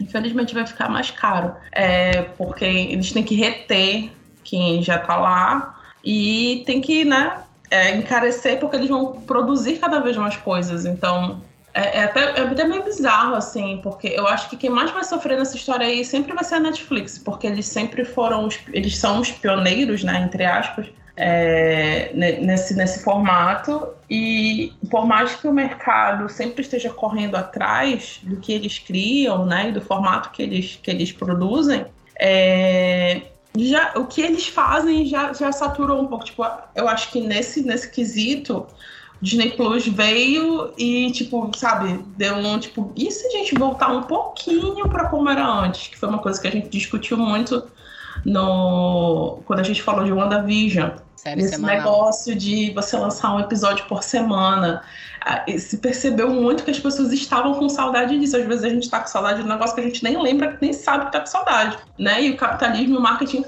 infelizmente vai ficar mais caro. É, porque eles têm que reter quem já está lá e tem que, né, é, encarecer porque eles vão produzir cada vez mais coisas. Então, é, é, até, é até meio bizarro, assim, porque eu acho que quem mais vai sofrer nessa história aí sempre vai ser a Netflix, porque eles sempre foram, os, eles são os pioneiros, né, entre aspas, é, nesse, nesse formato. E por mais que o mercado sempre esteja correndo atrás do que eles criam, né, e do formato que eles, que eles produzem, é, já, o que eles fazem já, já saturou um pouco. Tipo, eu acho que nesse, nesse quesito, Disney Plus veio e, tipo, sabe, deu um tipo, e se a gente voltar um pouquinho para como era antes? Que foi uma coisa que a gente discutiu muito no quando a gente falou de WandaVision. Série Esse semanal. negócio de você lançar um episódio por semana. Se percebeu muito que as pessoas estavam com saudade disso. Às vezes a gente está com saudade de um negócio que a gente nem lembra, nem sabe que está com saudade. Né? E o capitalismo e o marketing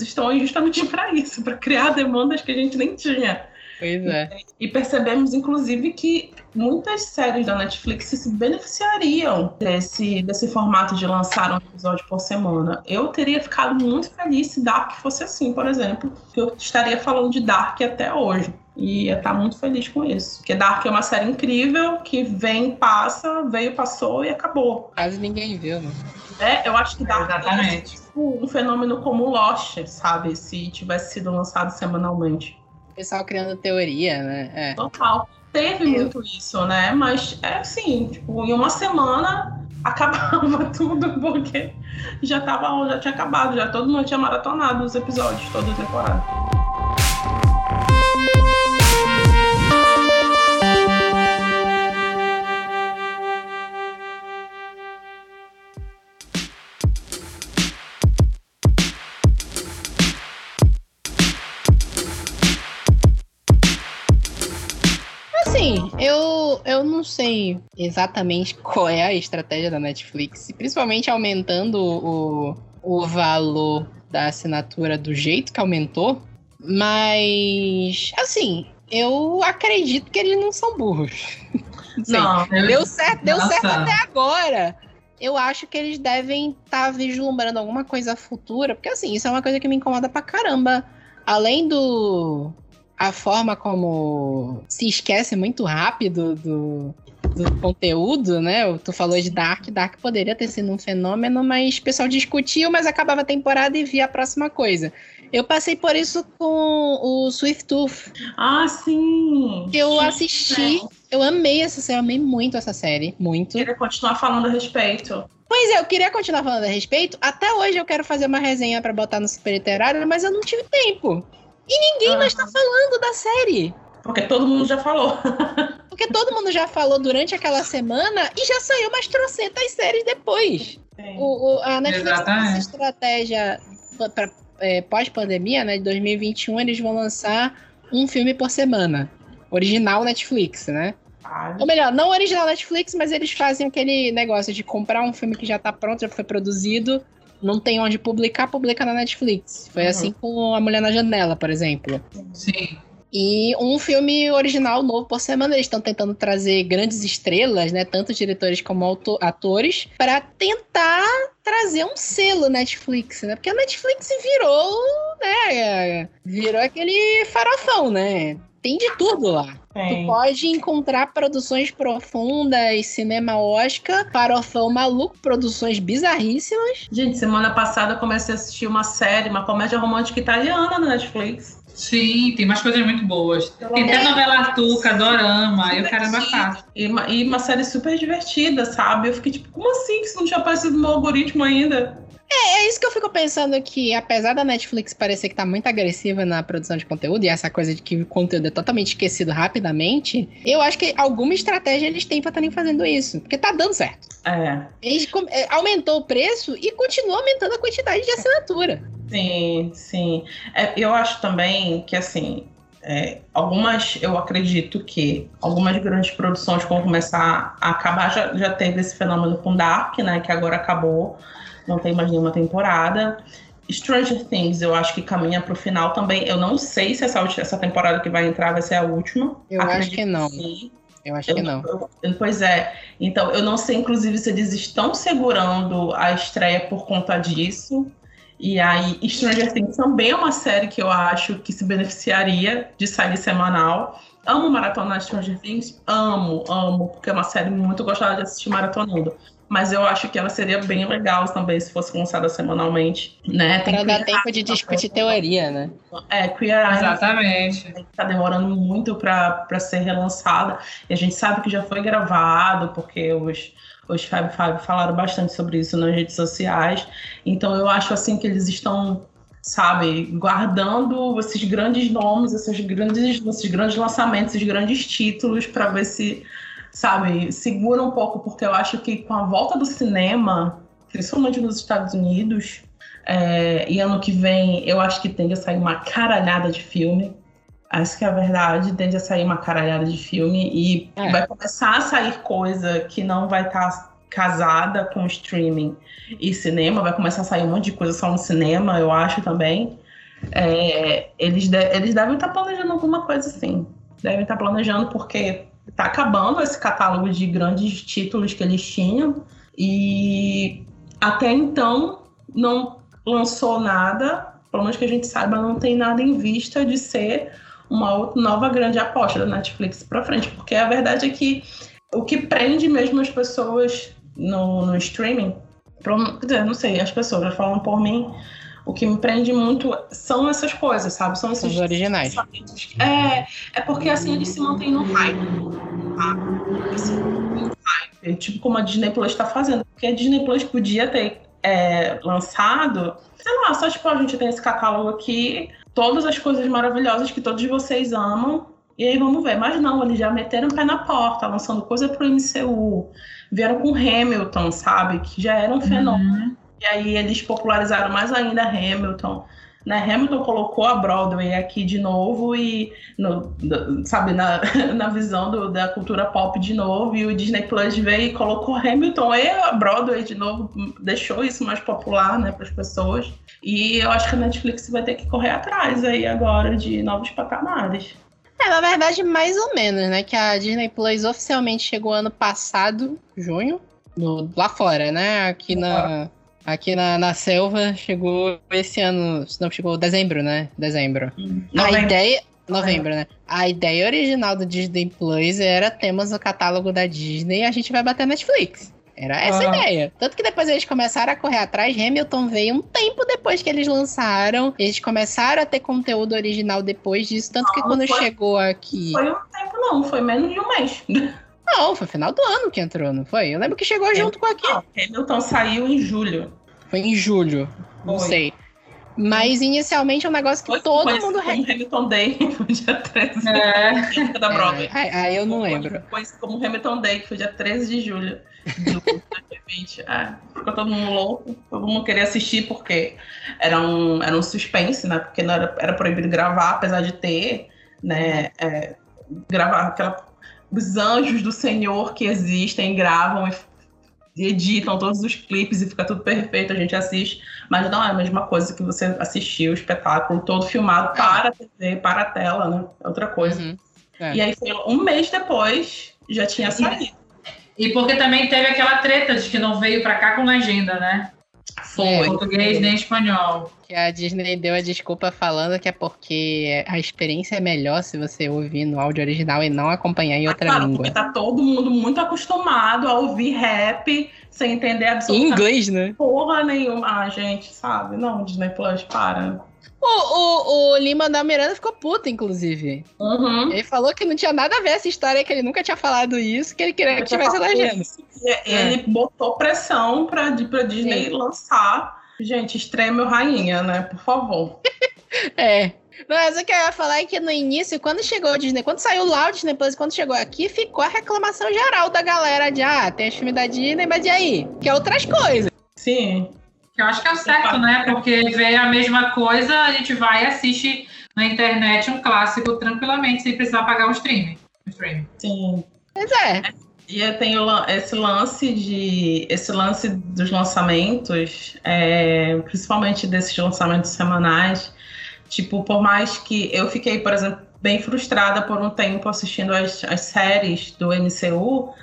estão aí justamente para isso, para criar demandas que a gente nem tinha. Pois é. E percebemos, inclusive, que muitas séries da Netflix se beneficiariam desse, desse formato de lançar um episódio por semana. Eu teria ficado muito feliz se Dark fosse assim, por exemplo, que eu estaria falando de Dark até hoje. E ia estar muito feliz com isso. Porque Dark é uma série incrível que vem, passa, veio, passou e acabou. Quase ninguém viu, né? É, eu acho que Dark é tipo um fenômeno como Lost, sabe? Se tivesse sido lançado semanalmente pessoal criando teoria, né? É. Total. Teve Eu... muito isso, né? Mas é assim, tipo, em uma semana [LAUGHS] acabava tudo, porque já tava, já tinha acabado, já todo mundo tinha maratonado os episódios, toda a temporada. Eu, eu não sei exatamente [LAUGHS] qual é a estratégia da Netflix, principalmente aumentando o, o valor da assinatura do jeito que aumentou, mas assim, eu acredito que eles não são burros. [LAUGHS] Não, deu certo, deu certo até agora. eu acho que eles devem estar tá vislumbrando alguma coisa futura, porque assim, isso é uma coisa que me incomoda pra caramba. Além do. A forma como se esquece muito rápido do, do conteúdo, né? Tu falou de Dark, Dark poderia ter sido um fenômeno, mas o pessoal discutiu, mas acabava a temporada e via a próxima coisa. Eu passei por isso com o Swift Tooth. Ah, sim! Eu assisti, eu amei essa série, eu amei muito essa série, muito. Queria continuar falando a respeito. Pois é, eu queria continuar falando a respeito. Até hoje eu quero fazer uma resenha para botar no Super Literário, mas eu não tive tempo. E ninguém uhum. mais tá falando da série. Porque todo mundo já falou. [LAUGHS] Porque todo mundo já falou durante aquela semana e já saiu umas trocentas séries depois. O, o, a Netflix tem essa estratégia para é, pós-pandemia, né, de 2021, eles vão lançar um filme por semana. Original Netflix, né? Ah. Ou melhor, não original Netflix, mas eles fazem aquele negócio de comprar um filme que já tá pronto, já foi produzido, não tem onde publicar, publica na Netflix. Foi uhum. assim com A Mulher na Janela, por exemplo. Sim. E um filme original novo por semana. Eles estão tentando trazer grandes estrelas, né? Tanto diretores como atores, para tentar trazer um selo Netflix, né? Porque a Netflix virou, né? Virou aquele farofão, né? Tem de tudo lá. Tu pode encontrar produções profundas, cinema Oscar, farofão maluco, produções bizarríssimas. Gente, semana passada eu comecei a assistir uma série, uma comédia romântica italiana na Netflix. Sim, tem umas coisas muito boas. Tem até novela tuca, dorama, e o caramba quatro. E uma, e uma série super divertida, sabe? Eu fiquei tipo, como assim que isso não tinha aparecido no meu algoritmo ainda? É, é isso que eu fico pensando que, apesar da Netflix parecer que tá muito agressiva na produção de conteúdo, e essa coisa de que o conteúdo é totalmente esquecido rapidamente, eu acho que alguma estratégia eles têm pra estarem fazendo isso. Porque tá dando certo. É. Eles é, aumentou o preço e continua aumentando a quantidade de assinatura. Sim, sim. É, eu acho também que, assim, é, algumas, eu acredito que algumas grandes produções vão começar a acabar. Já, já teve esse fenômeno com Dark, né? Que agora acabou, não tem mais nenhuma temporada. Stranger Things, eu acho que caminha para o final também. Eu não sei se essa, essa temporada que vai entrar vai ser a última. Eu acredito acho que não. Que eu acho eu, que não. Eu, pois é. Então, eu não sei, inclusive, se eles estão segurando a estreia por conta disso. E aí, Stranger Things também é uma série que eu acho que se beneficiaria de sair semanal. Amo maratonar Stranger Things, amo, amo, porque é uma série muito gostosa de assistir maratonando. Mas eu acho que ela seria bem legal também se fosse lançada semanalmente, né? Tem Para dar tempo de discutir teoria, né? É, Queer Eye. Exatamente. Tá demorando muito para ser relançada. E a gente sabe que já foi gravado, porque os os Fab Fab falaram bastante sobre isso nas redes sociais. Então eu acho assim que eles estão, sabe, guardando esses grandes nomes, esses grandes, esses grandes lançamentos, esses grandes títulos para ver se, sabe, segura um pouco, porque eu acho que com a volta do cinema, principalmente nos Estados Unidos, é, e ano que vem eu acho que tende a sair uma caralhada de filme. Acho que a verdade tende a sair uma caralhada de filme e é. vai começar a sair coisa que não vai estar tá casada com streaming e cinema, vai começar a sair um monte de coisa só no cinema, eu acho também. É, eles, de, eles devem estar tá planejando alguma coisa assim. Devem estar tá planejando porque está acabando esse catálogo de grandes títulos que eles tinham. E até então não lançou nada, pelo menos que a gente saiba, não tem nada em vista de ser uma nova grande aposta da Netflix para frente, porque a verdade é que o que prende mesmo as pessoas no, no streaming, não sei, as pessoas falam por mim, o que me prende muito são essas coisas, sabe? São esses Os originais. É, é porque assim eles se mantêm no hype. Tá? Assim, no hype. Tipo como a Disney Plus está fazendo. Porque a Disney Plus podia ter é, lançado, sei lá, só tipo, a gente tem esse catálogo aqui, todas as coisas maravilhosas que todos vocês amam. E aí vamos ver. Mas não, eles já meteram o pé na porta, lançando coisa pro MCU. Vieram com Hamilton, sabe? Que já era um fenômeno. Uhum. E aí eles popularizaram mais ainda Hamilton. Né? Hamilton colocou a Broadway aqui de novo e, no, sabe, na, [LAUGHS] na visão do, da cultura pop de novo. E o Disney Plus veio e colocou Hamilton e a Broadway de novo, deixou isso mais popular, né, para as pessoas. E eu acho que a Netflix vai ter que correr atrás aí agora de novos patamares. É, na verdade, mais ou menos, né? Que a Disney Plus oficialmente chegou ano passado, junho. lá fora, né? Aqui na. Aqui na, na selva chegou esse ano. Não, chegou dezembro, né? Dezembro. Hum. A ideia. Novembro, né? A ideia original do Disney Plus era temos o catálogo da Disney e a gente vai bater Netflix. Era essa ah. a ideia. Tanto que depois eles começaram a correr atrás. Hamilton veio um tempo depois que eles lançaram. Eles começaram a ter conteúdo original depois disso. Tanto não, que quando foi, chegou aqui. Foi um tempo, não. Foi menos de um mês. [LAUGHS] Não, foi final do ano que entrou, não foi? Eu lembro que chegou junto com aqui. Não, Hamilton saiu em julho. Foi em julho. Não foi. sei. Mas inicialmente é um negócio que foi, todo foi, mundo. Como Hamilton Day, [LAUGHS] foi dia 13 é. da Broadway. É, aí eu não lembro. Foi como Hamilton Day, que foi dia 13 de julho de 2020. É, ficou todo mundo louco, todo mundo queria assistir porque era um, era um suspense, né? Porque não era, era proibido gravar, apesar de ter, né? É, gravar aquela. Os anjos do Senhor que existem gravam e editam todos os clipes e fica tudo perfeito, a gente assiste, mas não é a mesma coisa que você assistir o espetáculo todo filmado é. para a TV, para a tela, né? É outra coisa. Uhum. É. E aí foi um mês depois, já tinha saído. E porque também teve aquela treta de que não veio para cá com legenda, né? Foi. É, português nem espanhol. Que a Disney deu a desculpa falando que é porque a experiência é melhor se você ouvir no áudio original e não acompanhar em outra ah, claro, língua. Porque tá todo mundo muito acostumado a ouvir rap sem entender absolutamente em inglês, né? porra nenhuma. Ah, gente, sabe? Não, Disney Plus, para. O, o, o Lima da Miranda ficou puto, inclusive. Uhum. Ele falou que não tinha nada a ver essa história, que ele nunca tinha falado isso, que ele queria que tivesse legenda. Ele é. botou pressão pra, pra Disney Sim. lançar. Gente, extremo rainha, né? Por favor. [LAUGHS] é. Mas o que eu ia falar é que no início, quando chegou o Disney, quando saiu lá o Disney Plus, quando chegou aqui, ficou a reclamação geral da galera de ah, tem os filmes da Disney, mas e aí? Que é outras coisas. Sim. Eu acho que é o certo, né? Porque vê a mesma coisa, a gente vai e assiste na internet um clássico tranquilamente, sem precisar pagar um streaming. Um streaming. Sim. Pois é. E eu tenho esse lance de esse lance dos lançamentos, é, principalmente desses lançamentos semanais. Tipo, por mais que eu fiquei, por exemplo, bem frustrada por um tempo assistindo as, as séries do MCU,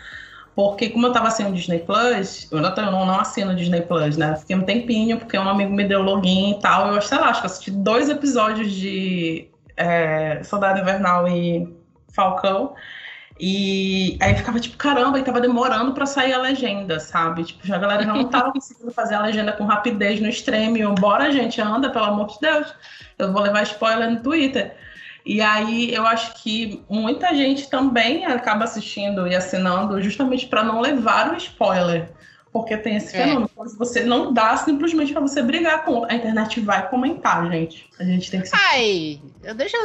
porque como eu tava sem o Disney Plus, eu não, não assino o Disney Plus, né? Fiquei um tempinho, porque um amigo me deu login e tal. Eu, sei lá, acho que assisti dois episódios de é, Soldado Invernal e Falcão. E aí ficava tipo, caramba, e tava demorando para sair a legenda, sabe? Tipo, já a galera não tava [LAUGHS] conseguindo fazer a legenda com rapidez no extremo. Bora, gente, anda, pelo amor de Deus. Eu vou levar spoiler no Twitter. E aí eu acho que muita gente também acaba assistindo e assinando justamente para não levar o spoiler. Porque tem esse é. fenômeno. É. Você não dá simplesmente para você brigar com a internet vai comentar, gente. A gente tem que Ai, eu deixo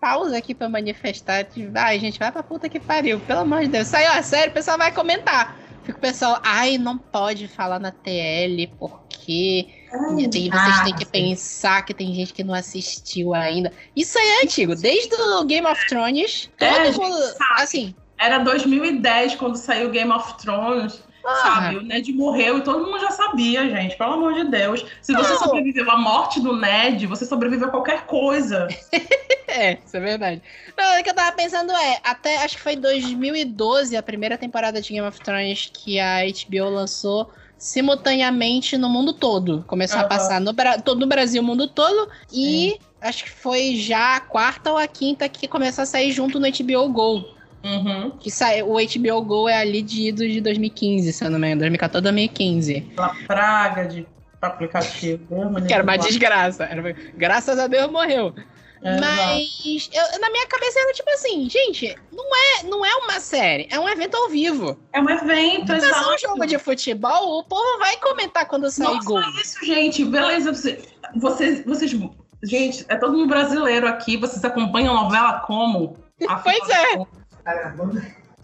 pausa aqui para manifestar. Ai, gente, vai pra puta que pariu. Pelo amor de Deus. Saiu a série, o pessoal vai comentar. Fica o pessoal, ai, não pode falar na TL porque e vocês têm que pensar que tem gente que não assistiu ainda. Isso aí é antigo, desde o Game of Thrones. É, todo mundo, assim. Era 2010 quando saiu Game of Thrones. Ah. Sabe, o Ned morreu e todo mundo já sabia, gente. Pelo amor de Deus. Se você não. sobreviveu à morte do Ned, você sobreviveu a qualquer coisa. [LAUGHS] é, isso é verdade. Não, o que eu tava pensando é, até acho que foi 2012, a primeira temporada de Game of Thrones que a HBO lançou simultaneamente no mundo todo. Começou uhum. a passar no, todo no Brasil, mundo todo. E Sim. acho que foi já a quarta ou a quinta que começou a sair junto no HBO Go. Uhum. Que saiu, o HBO Go é ali de, de 2015, se eu não me engano, 2014, 2015. Aquela praga de aplicativo. Que era uma desgraça. Era... Graças a Deus morreu. É, Mas eu, na minha cabeça era tipo assim, gente, não é, não é uma série, é um evento ao vivo. É um evento, Se é um jogo de futebol, o povo vai comentar quando sair não gol. É isso, gente. Beleza, vocês, vocês, gente, é todo mundo brasileiro aqui, vocês acompanham a novela como? [LAUGHS] pois é.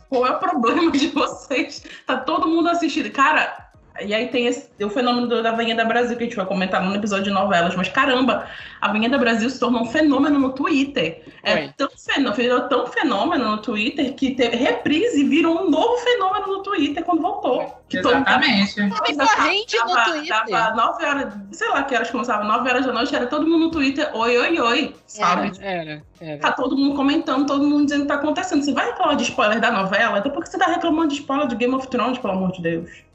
Qual é o problema de vocês? Tá todo mundo assistindo. Cara, e aí tem esse, o fenômeno da Avenida Brasil, que a gente vai comentar no episódio de novelas, mas caramba, a Avenida Brasil se tornou um fenômeno no Twitter. É tão fenômeno, tão fenômeno no Twitter que teve reprise virou um novo fenômeno no Twitter quando voltou. Que Exatamente. Todo, corrente no Twitter. Dava nove horas, sei lá que horas começava, nove horas da noite, era todo mundo no Twitter, oi, oi, oi, sabe? Era, era, Tá todo mundo comentando, todo mundo dizendo que tá acontecendo. Você vai falar de spoiler da novela, até porque você tá reclamando de spoiler de Game of Thrones, pelo amor de Deus.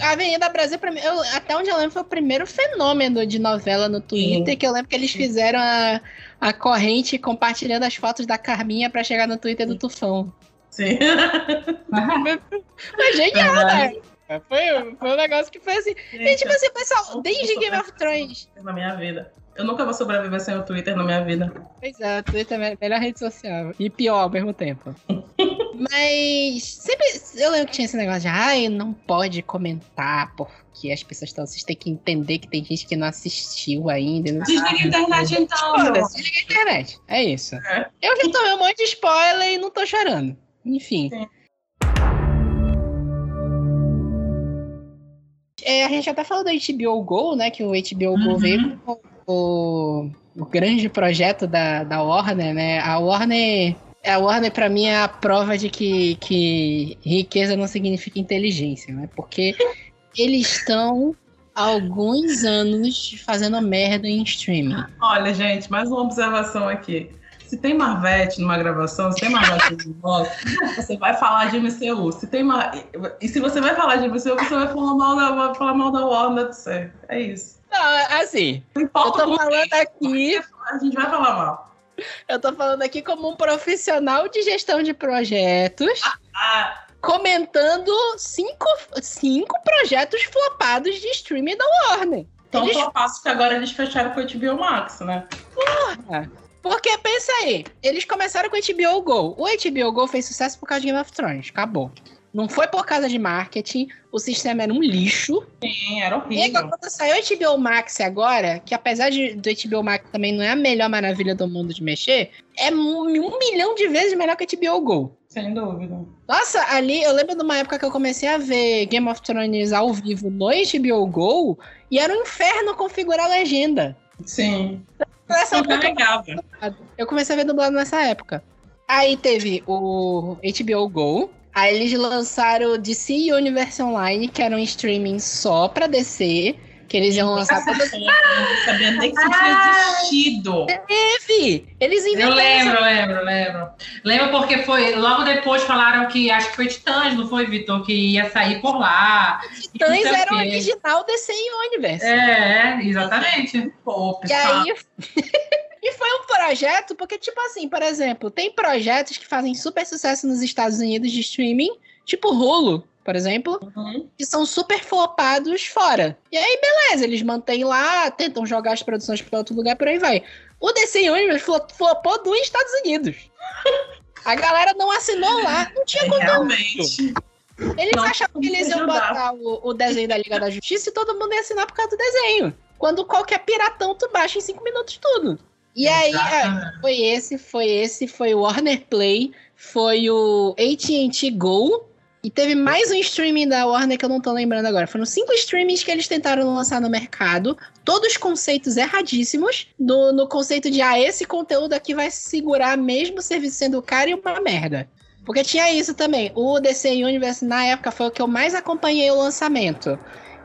A Avenida Brasil, pra mim, eu, até onde eu lembro, foi o primeiro fenômeno de novela no Twitter, Sim. que eu lembro que eles fizeram a, a corrente compartilhando as fotos da Carminha pra chegar no Twitter do Tufão. Sim. Foi genial, né? Foi, foi um negócio que foi assim. Gente, e tipo assim, pessoal, desde Game of Thrones. Na minha vida. Eu nunca vou sobreviver sem o Twitter na minha vida. Pois é, o Twitter é a melhor rede social. E pior ao mesmo tempo. [LAUGHS] Mas sempre. Eu lembro que tinha esse negócio de, ai, não pode comentar porque as pessoas estão. Vocês têm que entender que tem gente que não assistiu ainda. Não Desliga a internet então. Desliga a internet. É isso. É. Eu já tomei um monte de spoiler e não tô chorando. Enfim. Sim. É, a gente até falou do HBO Go, né? Que o HBO uhum. Go veio com o, o grande projeto da, da Warner, né? A Warner. A Warner, para mim, é a prova de que, que riqueza não significa inteligência, né? Porque eles estão há alguns anos fazendo merda em streaming. Olha, gente, mais uma observação aqui. Se tem Marvete numa gravação, se tem Marvete no voz, você vai falar de MCU. Se tem Mar... E se você vai falar de MCU, você vai falar mal da, vai falar mal da Warner, é isso. Não, assim, eu tô falando aqui. A gente vai falar mal. Eu tô falando aqui como um profissional de gestão de projetos. Ah, comentando cinco, cinco projetos flopados de streaming da Warner. Tão eles... flopados que agora eles fecharam com o HBO Max, né? Porra! Porque pensa aí, eles começaram com o HBO Go. O HBO Go fez sucesso por causa de Game of Thrones. Acabou. Não foi por causa de marketing, o sistema era um lixo. Sim, era horrível. E quando saiu o HBO Max agora, que apesar de, do HBO Max também não é a melhor maravilha do mundo de mexer, é um, um milhão de vezes melhor que o HBO Go. Sem dúvida. Nossa, ali eu lembro de uma época que eu comecei a ver Game of Thrones ao vivo no HBO Go e era um inferno configurar a legenda. Sim. Nessa eu comecei a ver dublado nessa época. Aí teve o HBO Go, Aí eles lançaram DC Universe Online, que era um streaming só pra DC. Que eles iam lançar todas. Não sabia nem que isso tinha existido. Teve! Eles inventaram. Eu lembro, lembro, lembro. Lembro porque foi. Logo depois falaram que acho que foi Titãs, não foi, Vitor? Que ia sair por lá. Titãs era o original DC Universe. É, exatamente. Pô, e aí. [LAUGHS] E foi um projeto, porque, tipo assim, por exemplo, tem projetos que fazem super sucesso nos Estados Unidos de streaming, tipo Hulu, por exemplo, uhum. que são super flopados fora. E aí, beleza, eles mantêm lá, tentam jogar as produções para outro lugar, por aí vai. O DC Universe flopou dos Estados Unidos. A galera não assinou lá, não tinha é, conteúdo. Realmente. Eles não, achavam que eles iam botar o, o, desenho da Liga da Justiça e todo mundo ia assinar por causa do desenho. Quando qualquer piratão tu baixa em cinco minutos tudo. E aí, é, foi esse, foi esse, foi o Warner Play, foi o AT&T Go, e teve mais um streaming da Warner que eu não tô lembrando agora. Foram cinco streamings que eles tentaram lançar no mercado. Todos conceitos erradíssimos. No, no conceito de, ah, esse conteúdo aqui vai segurar mesmo o serviço sendo caro e uma merda. Porque tinha isso também. O DC Universe, na época, foi o que eu mais acompanhei o lançamento.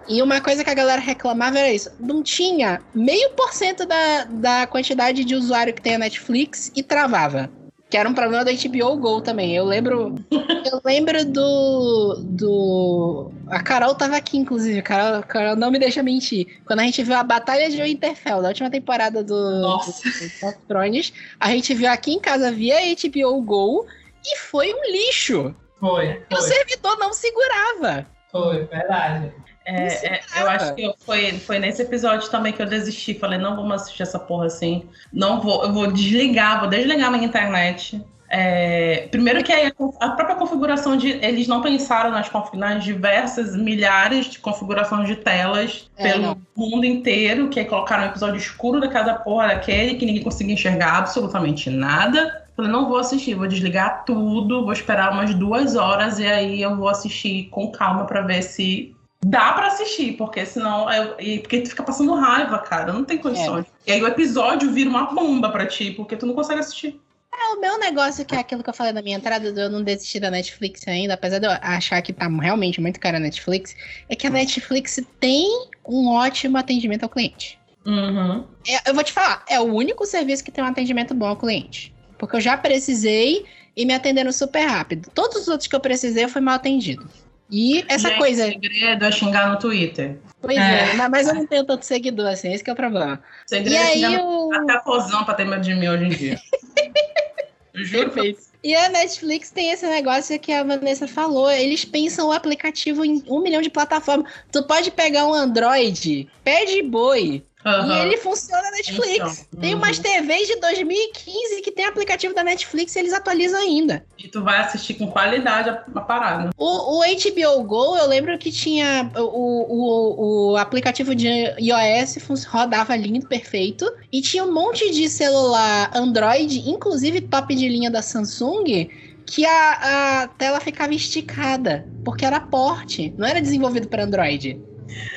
E uma coisa que a galera reclamava era isso: não tinha meio por cento da, da quantidade de usuário que tem a Netflix e travava. Que era um problema da HBO Go também. Eu lembro. [LAUGHS] eu lembro do. do. A Carol tava aqui, inclusive. A Carol, Carol não me deixa mentir. Quando a gente viu a Batalha de Winterfell, da última temporada do, Nossa. do, do Thrones, a gente viu aqui em casa via HBO Go e foi um lixo. Foi. foi. O servidor não segurava. Foi, verdade. É, é, eu acho que foi, foi nesse episódio também que eu desisti. Falei, não vamos assistir essa porra assim. Não vou, eu vou desligar, vou desligar minha internet. É, primeiro que a, a, própria configuração de. Eles não pensaram nas, nas diversas milhares de configurações de telas é, pelo não. mundo inteiro, que aí colocaram um episódio escuro da cada porra daquele, que ninguém conseguia enxergar absolutamente nada. Falei, não vou assistir, vou desligar tudo, vou esperar umas duas horas e aí eu vou assistir com calma para ver se dá para assistir, porque senão. É, porque tu fica passando raiva, cara. Não tem condições. É. E aí o episódio vira uma bomba para ti, porque tu não consegue assistir. É, o meu negócio, que é aquilo que eu falei na minha entrada, de eu não desistir da Netflix ainda, apesar de eu achar que tá realmente muito cara a Netflix, é que a Netflix tem um ótimo atendimento ao cliente. Uhum. É, eu vou te falar, é o único serviço que tem um atendimento bom ao cliente. Porque eu já precisei e me atenderam super rápido. Todos os outros que eu precisei, eu fui mal atendido. E essa Gente, coisa. O segredo é xingar no Twitter. Pois é, é mas eu não tenho tanto seguidor assim, esse é o problema. O segredo E é xingar aí o. Até Fozão pra ter medo de mim hoje em dia. [LAUGHS] Eu juro. E a Netflix tem esse negócio que a Vanessa falou. Eles pensam o aplicativo em um milhão de plataformas. Tu pode pegar um Android, pé de boi, Aham. e ele funciona na Netflix. Então, Tem uhum. umas TVs de 2015 que tem aplicativo da Netflix e eles atualizam ainda. E tu vai assistir com qualidade a, a parada. O, o HBO Go, eu lembro que tinha o, o, o aplicativo de iOS rodava lindo, perfeito. E tinha um monte de celular Android, inclusive top de linha da Samsung, que a, a tela ficava esticada, porque era porte, não era desenvolvido para Android.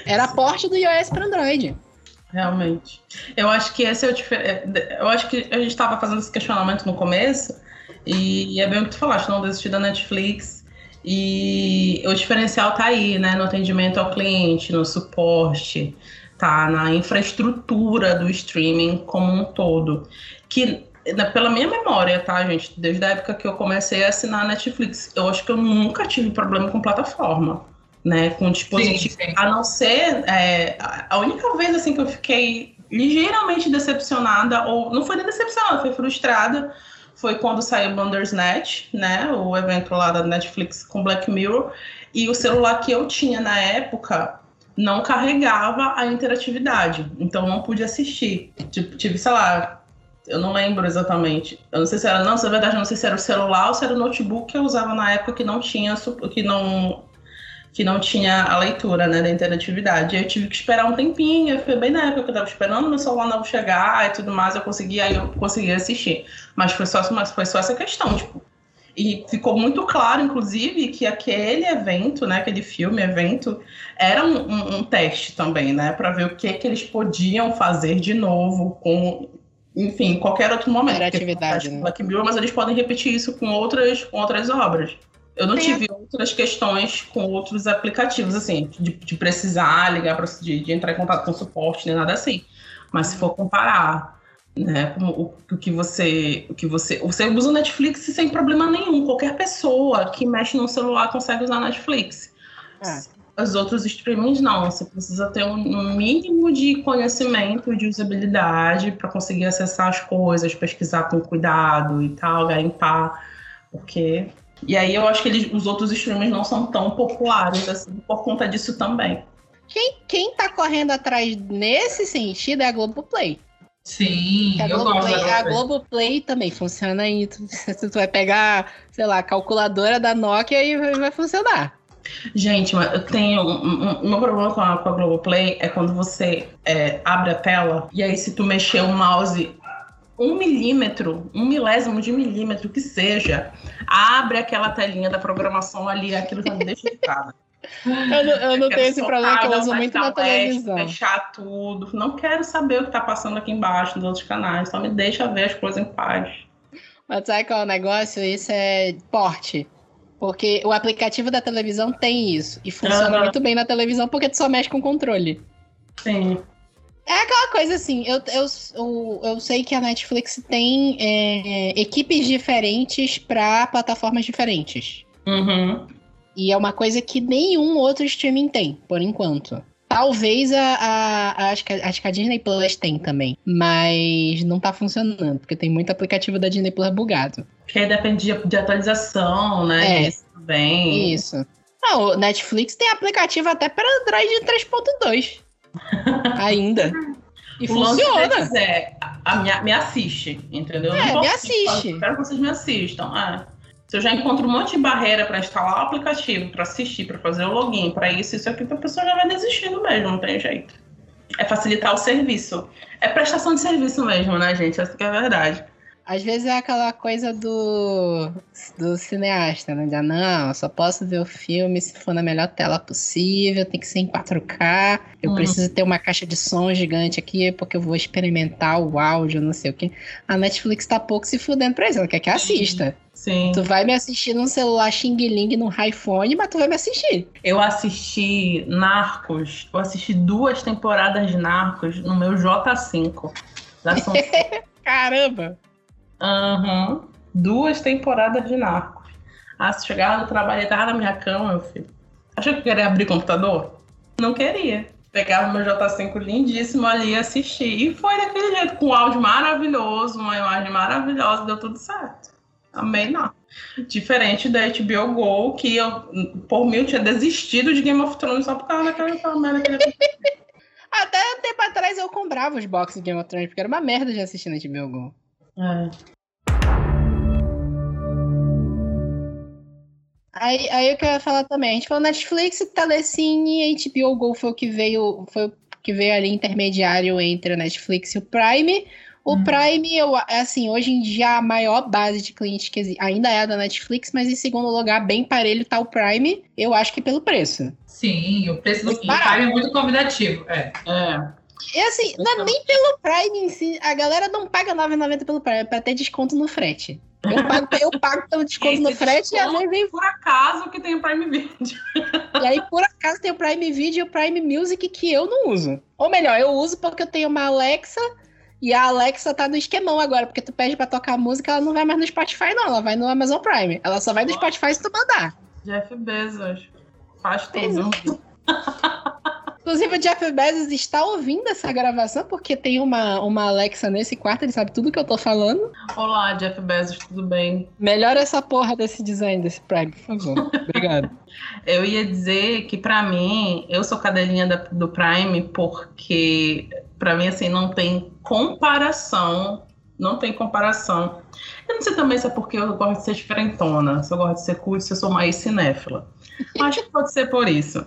Era porte do iOS para Android. Realmente. Eu acho que esse é o difer... Eu acho que a gente estava fazendo esse questionamento no começo, e é bem o que tu falaste, não desistir da Netflix. E o diferencial tá aí, né? No atendimento ao cliente, no suporte, tá? Na infraestrutura do streaming como um todo. Que, pela minha memória, tá, gente? Desde a época que eu comecei a assinar a Netflix, eu acho que eu nunca tive problema com plataforma. Né, com dispositivo. Sim, sim. A não ser. é, a- única vez assim que eu fiquei ligeiramente decepcionada, ou não foi nem decepcionada, foi frustrada, foi quando saiu Bandersnatch, né? O evento lá da Netflix com Black Mirror. E o celular que eu tinha na época não carregava a interatividade. Então não pude assistir. Tipo, tive, sei lá. Eu não lembro exatamente. Eu não sei se era. Não, se é verdade, eu não sei se era o celular ou se era o notebook que eu usava na época que não tinha. que não que não tinha a leitura, né, da interatividade. Aí eu tive que esperar um tempinho, foi bem na época que eu tava esperando meu celular novo chegar e tudo mais, eu consegui, aí eu consegui assistir. Mas foi só, mas foi só essa questão, tipo. E ficou muito claro, inclusive, que aquele evento, né, aquele filme, evento, era um, um- um teste também, né, para ver o que que eles podiam fazer de novo com, enfim, qualquer outro momento. Interatividade, né? Black Mirror, mas eles podem repetir isso com outras, com outras obras. Eu não tive outras questões com outros aplicativos, assim, de, de precisar ligar para de, de entrar em contato com suporte, nem nada assim. Mas se for comparar, né, com o, o que você, o que você, você usa o Netflix sem problema nenhum. Qualquer pessoa que mexe no celular consegue usar Netflix. É. Os outros streamings não. Você precisa ter um, um mínimo de conhecimento, de usabilidade para conseguir acessar as coisas, pesquisar com cuidado e tal, garimpar, porque e aí eu acho que eles, os outros streamers não são tão populares assim por conta disso também. Quem, quem tá correndo atrás nesse sentido é a Globoplay. Sim, a eu gosto Globoplay, da a Globoplay. Também funciona aí. Tu, [LAUGHS] tu vai pegar, sei lá, a calculadora da Nokia e vai, vai funcionar. Gente, mas eu tenho. Um, um- o meu problema com a, com a Globoplay é quando você é, abre a tela e aí, se tu mexer o mouse um milímetro, um milésimo de milímetro que seja, abre aquela telinha da programação ali, aquilo já me deixa irritada. Eu não, eu não tenho esse problema que eu uso muito na escalete, televisão. Fechar tudo. Não quero saber o que tá passando aqui embaixo nos outros canais. Só me deixa ver as coisas em paz. Mas sabe qual é o negócio? Isso é porte. Porque o aplicativo da televisão tem isso. E funciona muito bem na televisão porque tu só mexe com controle. Sim. É aquela coisa assim, eu, eu, eu, eu sei que a Netflix tem é, equipes diferentes para plataformas diferentes. Uhum. E é uma coisa que nenhum outro streaming tem, por enquanto. Talvez a, a, acho, que, acho que a Disney Plus tem também. Mas não tá funcionando, porque tem muito aplicativo da Disney Plus bugado. Que aí depende de, de atualização, né? É. Isso também. Isso. Não, o Netflix tem aplicativo até para Android 3.2. Ainda. E o funciona. deles é, a, a me, assiste, entendeu? Eu É, me assiste. Quero que vocês me assistam. é. Se eu já encontro um monte de barreira para instalar o aplicativo, para assistir, para fazer o login, para isso, isso aqui, a pessoa já vai desistindo mesmo, não tem jeito. É facilitar o serviço. É prestação de serviço mesmo, né, gente? Essa que é a verdade. Às vezes é aquela coisa do, do cineasta, né? Ah, não, eu só posso ver o filme se for na melhor tela possível, tem que ser em 4K, eu Hum. preciso ter uma caixa de som gigante aqui porque eu vou experimentar o áudio, não sei o quê. A Netflix tá pouco se fudendo pra isso, ela quer que assista. Sim. Tu vai me assistir num celular Xing Ling, num iPhone, mas tu vai me assistir. Eu assisti Narcos, eu assisti duas temporadas de Narcos no meu J5. Da Samsung. Caramba! Aham. Duas temporadas de Narcos. Ah, se chegava no trabalho tava na minha cama, meu filho. Achou que eu queria abrir computador? Não queria. Pegava meu J5 lindíssimo ali e assistir. E foi daquele jeito, com um áudio maravilhoso, uma imagem maravilhosa, deu tudo certo. Amei, não. Diferente da HBO Go, que eu, por mim, eu tinha desistido de Game of Thrones só por causa daquela merda que Até tempo atrás eu comprava os boxes de Game of Thrones, porque era uma merda de assistir na HBO Go. É. Aí, aí eu quero falar também, a gente falou Netflix, Telecine, HBO Go foi o que veio, foi o que veio ali intermediário entre a Netflix e o Prime. O hum. Prime, eu, é assim, hoje em dia a maior base de clientes que ainda é a da Netflix, mas em segundo lugar, bem parelho, tá o Prime, eu acho que pelo preço. Sim, o preço do Prime é muito convidativo. É. é. E assim, não é nem pelo Prime em si, a galera não paga 9,90 pelo Prime, é pra ter desconto no frete. Eu pago, eu pago pelo desconto no frete e a lei vem. Por acaso que tem o Prime Video. E aí, por acaso, tem o Prime Video e o Prime Music que eu não uso. Ou melhor, eu uso porque eu tenho uma Alexa e a Alexa tá no esquemão agora, porque tu pede pra tocar música, ela não vai mais no Spotify, não. Ela vai no Amazon Prime. Ela só vai no Spotify se tu mandar. Jeff Bezos. Faz tudo. [LAUGHS] Inclusive, o Jeff Bezos está ouvindo essa gravação, porque tem uma, uma Alexa nesse quarto, ele sabe tudo que eu tô falando. Olá, Jeff Bezos, tudo bem? Melhora essa porra desse design desse Prime, por favor. [LAUGHS] Obrigado. eu ia dizer que, para mim, eu sou cadelinha da, do Prime porque para mim, assim, não tem comparação. Não tem comparação. Eu não sei também se é porque eu gosto de ser diferentona, se eu gosto de ser cult, se eu sou mais cinéfila. Acho que pode ser por isso.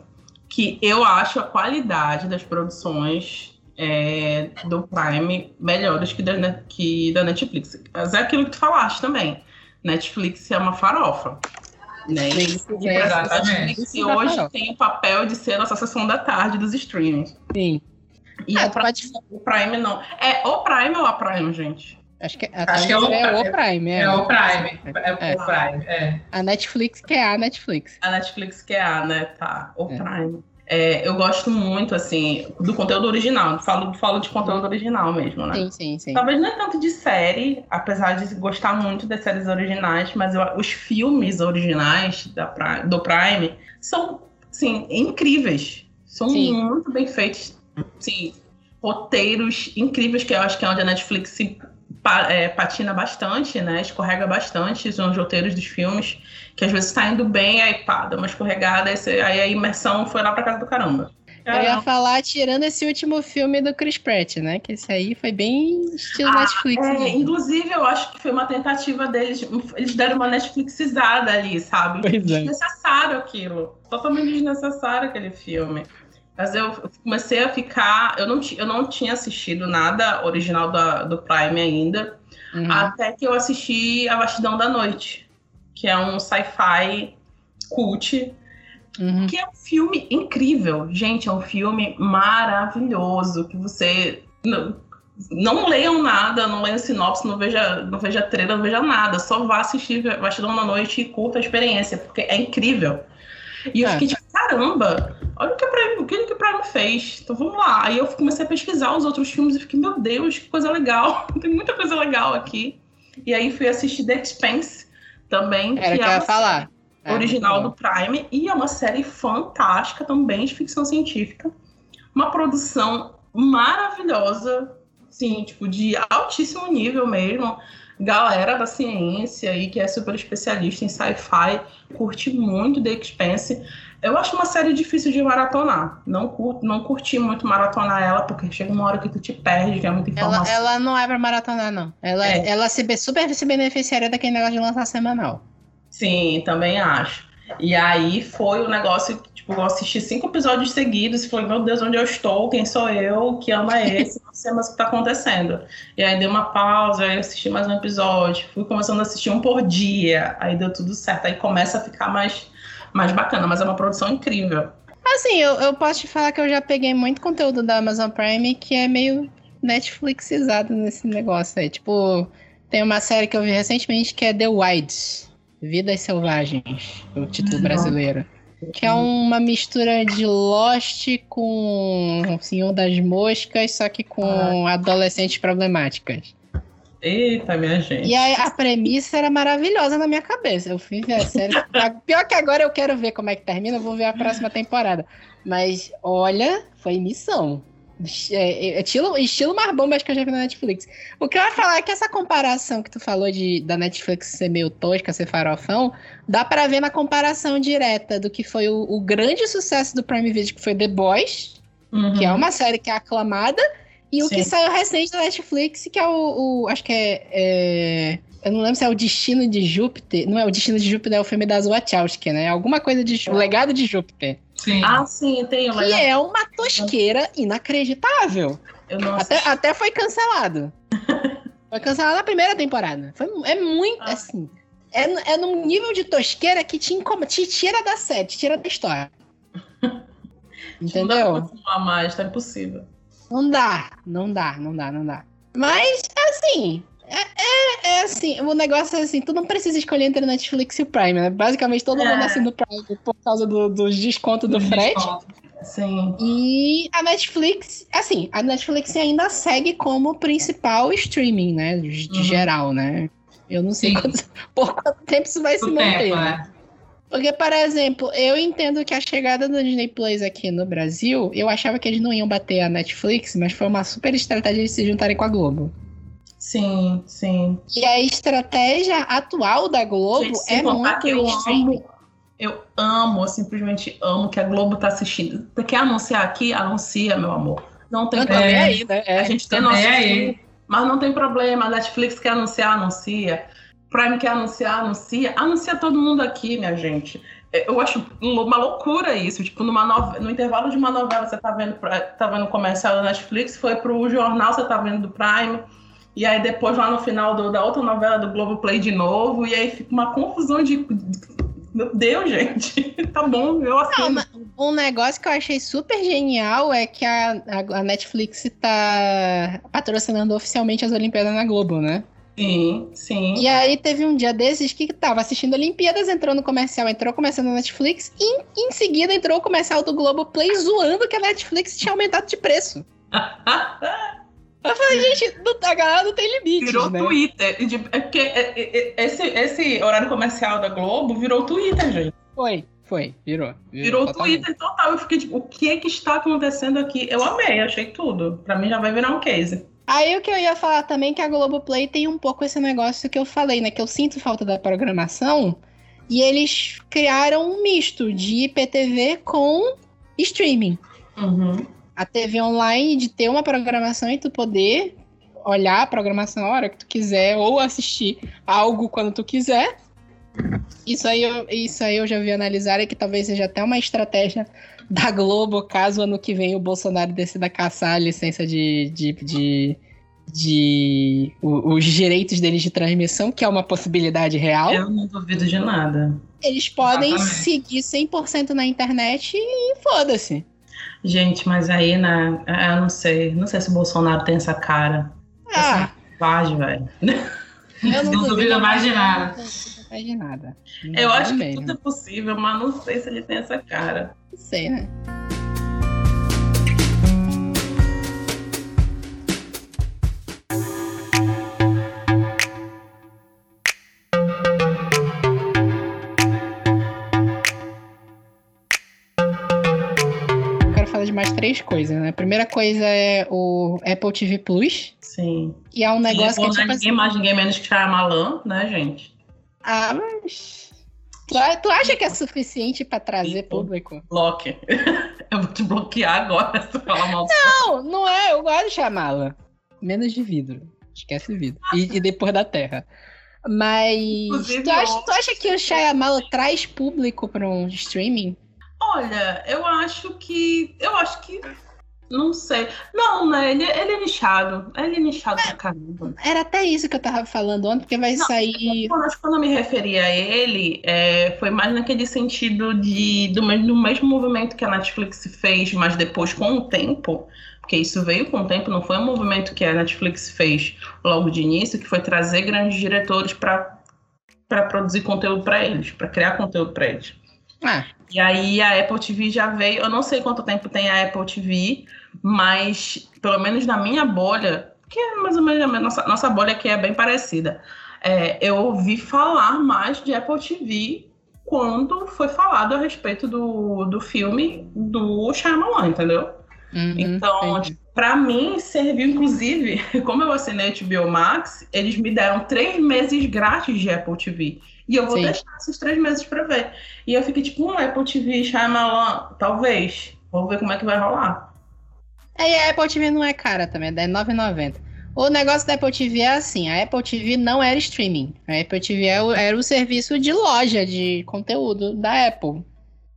Que eu acho a qualidade das produções é, do Prime melhores que da, que da Netflix. Mas é aquilo que tu falaste também. Netflix é uma farofa. Né? Sim, é, Netflix hoje tem o papel de ser a nossa sessão da tarde dos streamings. Sim. E ah, pode... o Prime não. É o Prime ou a Prime, gente? Acho que, Acho que é, o, é o Prime. É, é o Prime. É, é, o Prime, é. A Netflix que é a Netflix. A Netflix que é a, né? Tá. O é. Prime. É, eu gosto muito, assim, do conteúdo original. Falo, falo de conteúdo original mesmo, né? Sim, sim, sim. Talvez não é tanto de série, apesar de gostar muito das séries originais, mas eu, os filmes originais da, do Prime são, assim, incríveis. São sim. muito bem feitos sim, roteiros incríveis, que eu acho que é onde a Netflix se é, patina bastante, né? Escorrega bastante, são os roteiros dos filmes, que às vezes tá indo bem, aí pá, dá uma escorregada, aí, aí a imersão foi lá pra casa do caramba. Eu ia falar, tirando esse último filme do Chris Pratt, né? Que esse aí foi bem estilo ah, Netflix. É, inclusive, eu acho que foi uma tentativa deles. Eles deram uma Netflixizada ali, sabe? Pois é. Desnecessário aquilo. Totalmente desnecessário aquele filme. Mas eu comecei a ficar. Eu não, eu não tinha assistido nada original da, do Prime ainda. Uhum. Até que eu assisti A Vastidão da Noite, que é um sci-fi cult. Uhum. Que é um filme incrível. Gente, é um filme maravilhoso. Que você. Não, não leiam nada, não leiam sinopse, não veja, não veja trailer, não veja nada. Só vá assistir Vastidão da Noite e curta a experiência, porque é incrível. E eu é. fiquei tipo, caramba, olha o que, Prime, o que o Prime fez. Então vamos lá. Aí eu comecei a pesquisar os outros filmes e fiquei, meu Deus, que coisa legal. [LAUGHS] Tem muita coisa legal aqui. E aí fui assistir The Expanse também. Era que, que é falar. É, original do Prime. E é uma série fantástica também de ficção científica. Uma produção maravilhosa, sim, tipo, de altíssimo nível mesmo galera da ciência aí que é super especialista em sci-fi curte muito The Expanse. Eu acho uma série difícil de maratonar. Não, curto, não curti muito maratonar ela, porque chega uma hora que tu te perde, que é muita informação. Ela, ela não é pra maratonar, não. Ela, é. ela se, super se beneficiaria daquele negócio de lançar semanal. Sim, também acho. E aí foi o negócio que, tipo, eu assisti cinco episódios seguidos e falei, meu Deus, onde eu estou? Quem sou eu? Que ama esse? Não sei mais o que tá acontecendo. E aí dei uma pausa, aí assisti mais um episódio. Fui começando a assistir um por dia. Aí deu tudo certo. Aí começa a ficar mais, mais bacana, mas é uma produção incrível. Assim, eu, eu posso te falar que eu já peguei muito conteúdo da Amazon Prime que é meio Netflixizado nesse negócio aí. Tipo, tem uma série que eu vi recentemente que é The Wilds Vidas Selvagens, o título brasileiro. Que é uma mistura de Lost com o Senhor das Moscas, só que com ah. adolescentes problemáticas. Eita, minha gente. E a, a premissa era maravilhosa na minha cabeça. Eu fui ver a série. Pior que agora eu quero ver como é que termina, eu vou ver a próxima temporada. Mas, olha, foi missão. É, é, estilo, estilo mais bomba que eu já vi na Netflix. O que eu ia falar é que essa comparação que tu falou de da Netflix ser meio tosca, ser farofão, dá para ver na comparação direta do que foi o, o, grande sucesso do Prime Video, que foi The Boys, uhum. que é uma série que é aclamada, e o Sim. que saiu recente da Netflix, que é o. o acho que é, é, Eu não lembro se é o Destino de Júpiter. Não é o Destino de Júpiter, é o filme das Wachowski, né? Alguma coisa de. O Legado de Júpiter. Sim. Ah, sim, tem. Que é uma tosqueira inacreditável. Eu não até, até foi cancelado. [LAUGHS] foi cancelado na primeira temporada. Foi, é muito, ah. assim... É, é num nível de tosqueira que te, incomoda, te tira da série, te tira da história. Entendeu? [LAUGHS] Não dá pra mais, tá impossível. Não dá, não dá, não dá, não dá. Mas, assim, é, é, é, assim, o negócio é assim, tu não precisa escolher entre Netflix e Prime, né? Basicamente todo é. mundo assina o Prime por causa do, dos descontos do frete. Sim. E a Netflix, assim, a Netflix ainda segue como principal streaming, né? De, uhum. geral, né? Eu não sei quanto, [LAUGHS] por quanto tempo isso vai se manter, tempo, né? É. Porque, por exemplo, eu entendo que a chegada do Disney Plus aqui no Brasil, eu achava que eles não iam bater a Netflix, mas foi uma super estratégia de se juntarem com a Globo. Sim, sim. E a estratégia atual da Globo Gente, é muito eu amo, eu amo, simplesmente amo que a Globo tá assistindo. Você quer anunciar aqui? Anuncia, meu amor. Não tem problema. É, aí, né? é, a gente tem nosso aí. Mas não tem problema. A Netflix quer anunciar, anuncia. Prime quer anunciar, anuncia. Anuncia todo mundo aqui, minha gente. É, eu acho uma loucura isso. Tipo, numa no... no intervalo de uma novela, você tá vendo, tá vendo comercial da Netflix, foi pro jornal, você tá vendo do Prime. E aí depois lá no final do, da outra novela do Globo Play de novo, e aí fica uma confusão de. Meu Deus, gente. [LAUGHS] tá bom, eu assino. Não, um negócio que eu achei super genial é que a, a, a Netflix tá patrocinando oficialmente as Olimpíadas na Globo, né? Sim, sim. E aí teve um dia desses que tava assistindo Olimpíadas, entrou no comercial, entrou comercial na Netflix, e em seguida entrou o comercial do Globo Play zoando que a Netflix tinha aumentado de preço. [LAUGHS] Eu falei, gente, a galera não tem limite. Virou né? Twitter. É porque é, é, esse, esse horário comercial da Globo virou Twitter, gente. Foi, foi, virou. Virou, virou Twitter total. Eu fiquei tipo, o que é que está acontecendo aqui? Eu amei, achei tudo. Pra mim já vai virar um case. Aí o que eu ia falar também é que a Globoplay tem um pouco esse negócio que eu falei, né? Que eu sinto falta da programação. E eles criaram um misto de IPTV com streaming. Uhum a TV online de ter uma programação e tu poder olhar a programação a hora que tu quiser ou assistir algo quando tu quiser. Isso aí, eu, isso aí eu já vi analisar e que talvez seja até uma estratégia [LAUGHS] da Globo, caso ano que vem o Bolsonaro decida caçar a licença de, de, de, de os direitos deles de transmissão, que é uma possibilidade real. Eu não duvido de nada. Eles podem Exatamente. seguir 100% na internet e foda-se. Gente, mas aí, né? Eu não sei. Não sei se o Bolsonaro tem essa cara. Ah. Essa velho. Eu não, [LAUGHS] não duvido mais de nada. Mais de nada. eu acho que tudo é possível, mas não sei se ele tem essa cara. Não sei, né? mais três coisas, né? A primeira coisa é o Apple TV Plus. Sim. E é um negócio que é tipo ninguém assim... mais, ninguém menos que Shyamalan, né, gente? Ah, mas... Tu, tu acha que é suficiente para trazer público? Bloque. [LAUGHS] Eu vou te bloquear agora se falar mal. Não, não é. Eu gosto de chamá-la. Menos de vidro. Esquece vidro. E, e depois da terra. Mas tu acha, tu acha, que o Shyamalan traz público para um streaming? Olha, eu acho que. Eu acho que. Não sei. Não, né? Ele, ele é nichado. Ele é nichado pra caramba. Era até isso que eu tava falando ontem, porque vai não, sair. Que quando eu me referi a ele, é, foi mais naquele sentido de do mesmo, do mesmo movimento que a Netflix fez, mas depois com o tempo. Porque isso veio com o tempo, não foi um movimento que a Netflix fez logo de início, que foi trazer grandes diretores para produzir conteúdo para eles, para criar conteúdo para eles. Ah. E aí a Apple TV já veio, eu não sei quanto tempo tem a Apple TV, mas pelo menos na minha bolha que é mais ou menos a nossa, nossa bolha aqui é bem parecida. É, eu ouvi falar mais de Apple TV quando foi falado a respeito do, do filme do Shyamalan, entendeu? Uhum, então, para mim, serviu, inclusive, [LAUGHS] como eu assinei HBO Max, eles me deram três meses grátis de Apple TV. E eu vou Sim. deixar esses três meses para ver. E eu fiquei tipo, um Apple TV, Shyamalan, talvez. Vou ver como é que vai rolar. É, a Apple TV não é cara também, é R$9,90. O negócio da Apple TV é assim, a Apple TV não era streaming. A Apple TV era é o, era o serviço de loja de conteúdo da Apple.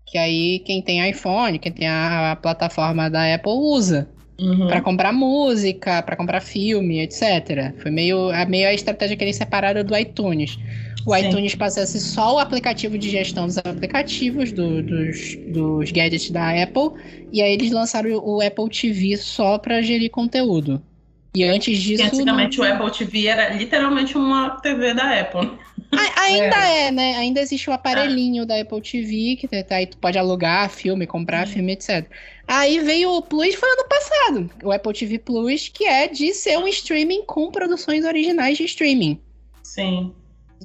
Que aí quem tem iPhone, quem tem a, a plataforma da Apple usa. Uhum. para comprar música, para comprar filme, etc. Foi meio, a meio a estratégia que eles separaram do iTunes. O Sim. iTunes passa a ser só o aplicativo de gestão dos aplicativos, do, dos, dos gadgets da Apple, e aí eles lançaram o Apple TV só para gerir conteúdo. E antes disso. E antigamente não... o Apple TV era literalmente uma TV da Apple. ainda é. é. né? Ainda existe o aparelhinho é. da Apple TV, que aí tu pode alugar filme, comprar Sim. filme, etc. Aí veio o Plus, foi ano passado. O Apple TV Plus, que é de ser um streaming com produções originais de streaming. Sim.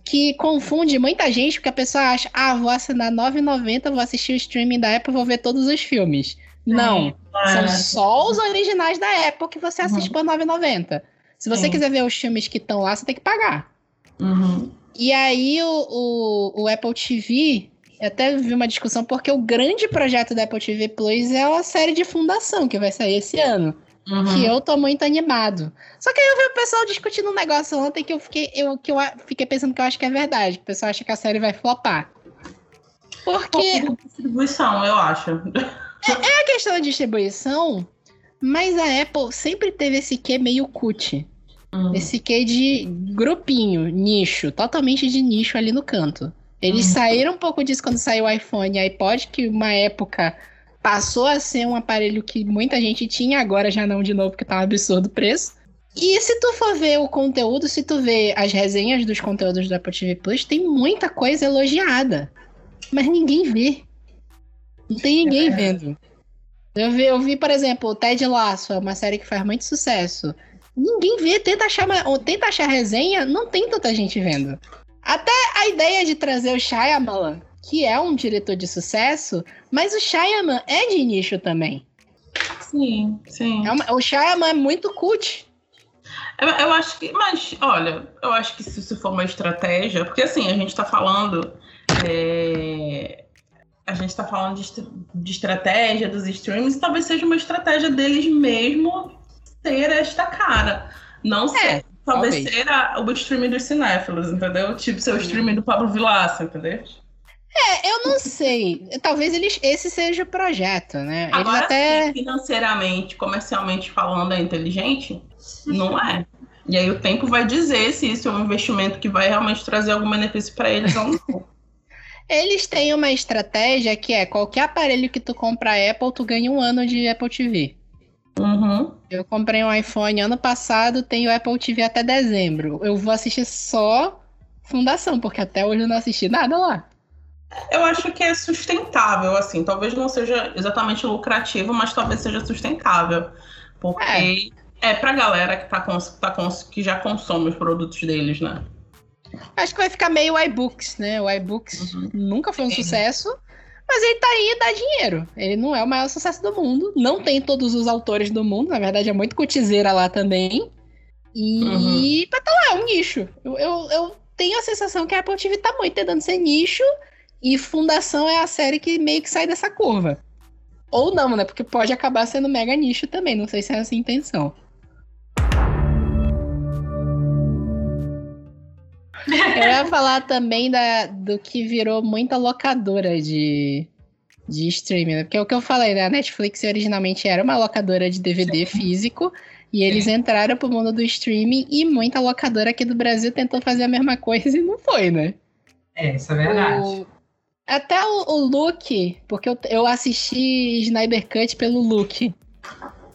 Que confunde muita gente, porque a pessoa acha, ah, vou assinar R$ 9,90, vou assistir o streaming da Apple, vou ver todos os filmes. Não, são só os originais da Apple que você assiste uhum. por 9,90. Se você Sim. quiser ver os filmes que estão lá, você tem que pagar. Uhum. E aí o, o, o, Apple TV, eu até vi uma discussão, porque o grande projeto da Apple TV Plus é a série de fundação que vai sair esse ano. Uhum. Que eu tô muito animado. Só que aí eu vi o pessoal discutindo um negócio ontem que eu fiquei, eu, que eu fiquei pensando que eu acho que é verdade. Que o pessoal acha que a série vai flopar. Porque. distribuição, eu acho. É, é a questão da distribuição, mas a Apple sempre teve esse quê meio cut. Uhum. Esse quê de grupinho, nicho, totalmente de nicho ali no canto. Eles uhum. saíram um pouco disso quando saiu o iPhone e iPod, que uma época passou a ser um aparelho que muita gente tinha, agora já não de novo, porque tá um absurdo o preço. E se tu for ver o conteúdo, se tu ver as resenhas dos conteúdos do Apple TV Plus, tem muita coisa elogiada. Mas ninguém vê. Não tem ninguém é. vendo. Eu vi, eu vi, por exemplo, o Ted Lasso, é uma série que faz muito sucesso. Ninguém vê, tenta achar, tenta achar resenha, não tem tanta gente vendo. Até a ideia de trazer o Shyamalan, que é um diretor de sucesso, mas o Shyamalan é de nicho também. Sim, sim. É uma, o Shyamalan é muito cult. Eu, eu, acho que, mas, olha, eu acho que se isso for uma estratégia, porque assim, a gente tá falando é, a gente está falando de, de, estratégia dos streams, talvez seja uma estratégia deles mesmo ter esta cara. Não é, ser, talvez, talvez ser a, o streaming dos cinéfilos, entendeu? Tipo ser o streaming do Pablo Vilaça, entendeu? É, eu não sei. Talvez eles, esse seja o projeto, né? Eles Agora, até... financeiramente, comercialmente falando, é inteligente? Não é. E aí o tempo vai dizer se isso é um investimento que vai realmente trazer algum benefício para eles ou não. [LAUGHS] Eles têm uma estratégia que é qualquer aparelho que tu compra Apple, tu ganha um ano de Apple TV. Uhum. Eu comprei um iPhone ano passado, tenho Apple TV até dezembro. Eu vou assistir só Fundação, porque até hoje eu não assisti nada lá. Eu acho que é sustentável, assim. Talvez não seja exatamente lucrativo, mas talvez seja sustentável. Porque é, é pra galera que, tá, tá que já consome os produtos deles, né? Acho que vai ficar meio iBooks, né? O iBooks uhum. nunca foi um sucesso, mas ele tá aí e dá dinheiro. Ele não é o maior sucesso do mundo, não tem todos os autores do mundo, na verdade é muito cotizeira lá também. E uhum. tá lá, é um nicho. Eu, eu, eu, tenho a sensação que a Apple TV tá muito tentando ser nicho e Fundação é a série que meio que sai dessa curva. Ou não, né? Porque pode acabar sendo mega nicho também, não sei se é essa a intenção. Eu ia falar também da, do que virou muita locadora de, de streaming, né? Porque é o que eu falei, né? A Netflix originalmente era uma locadora de DVD físico. E eles entraram pro mundo do streaming e muita locadora aqui do Brasil tentou fazer a mesma coisa e não foi, né? É, isso é verdade. O... Até o, o Luke, porque eu, eu assisti Snyder Cut pelo Luke,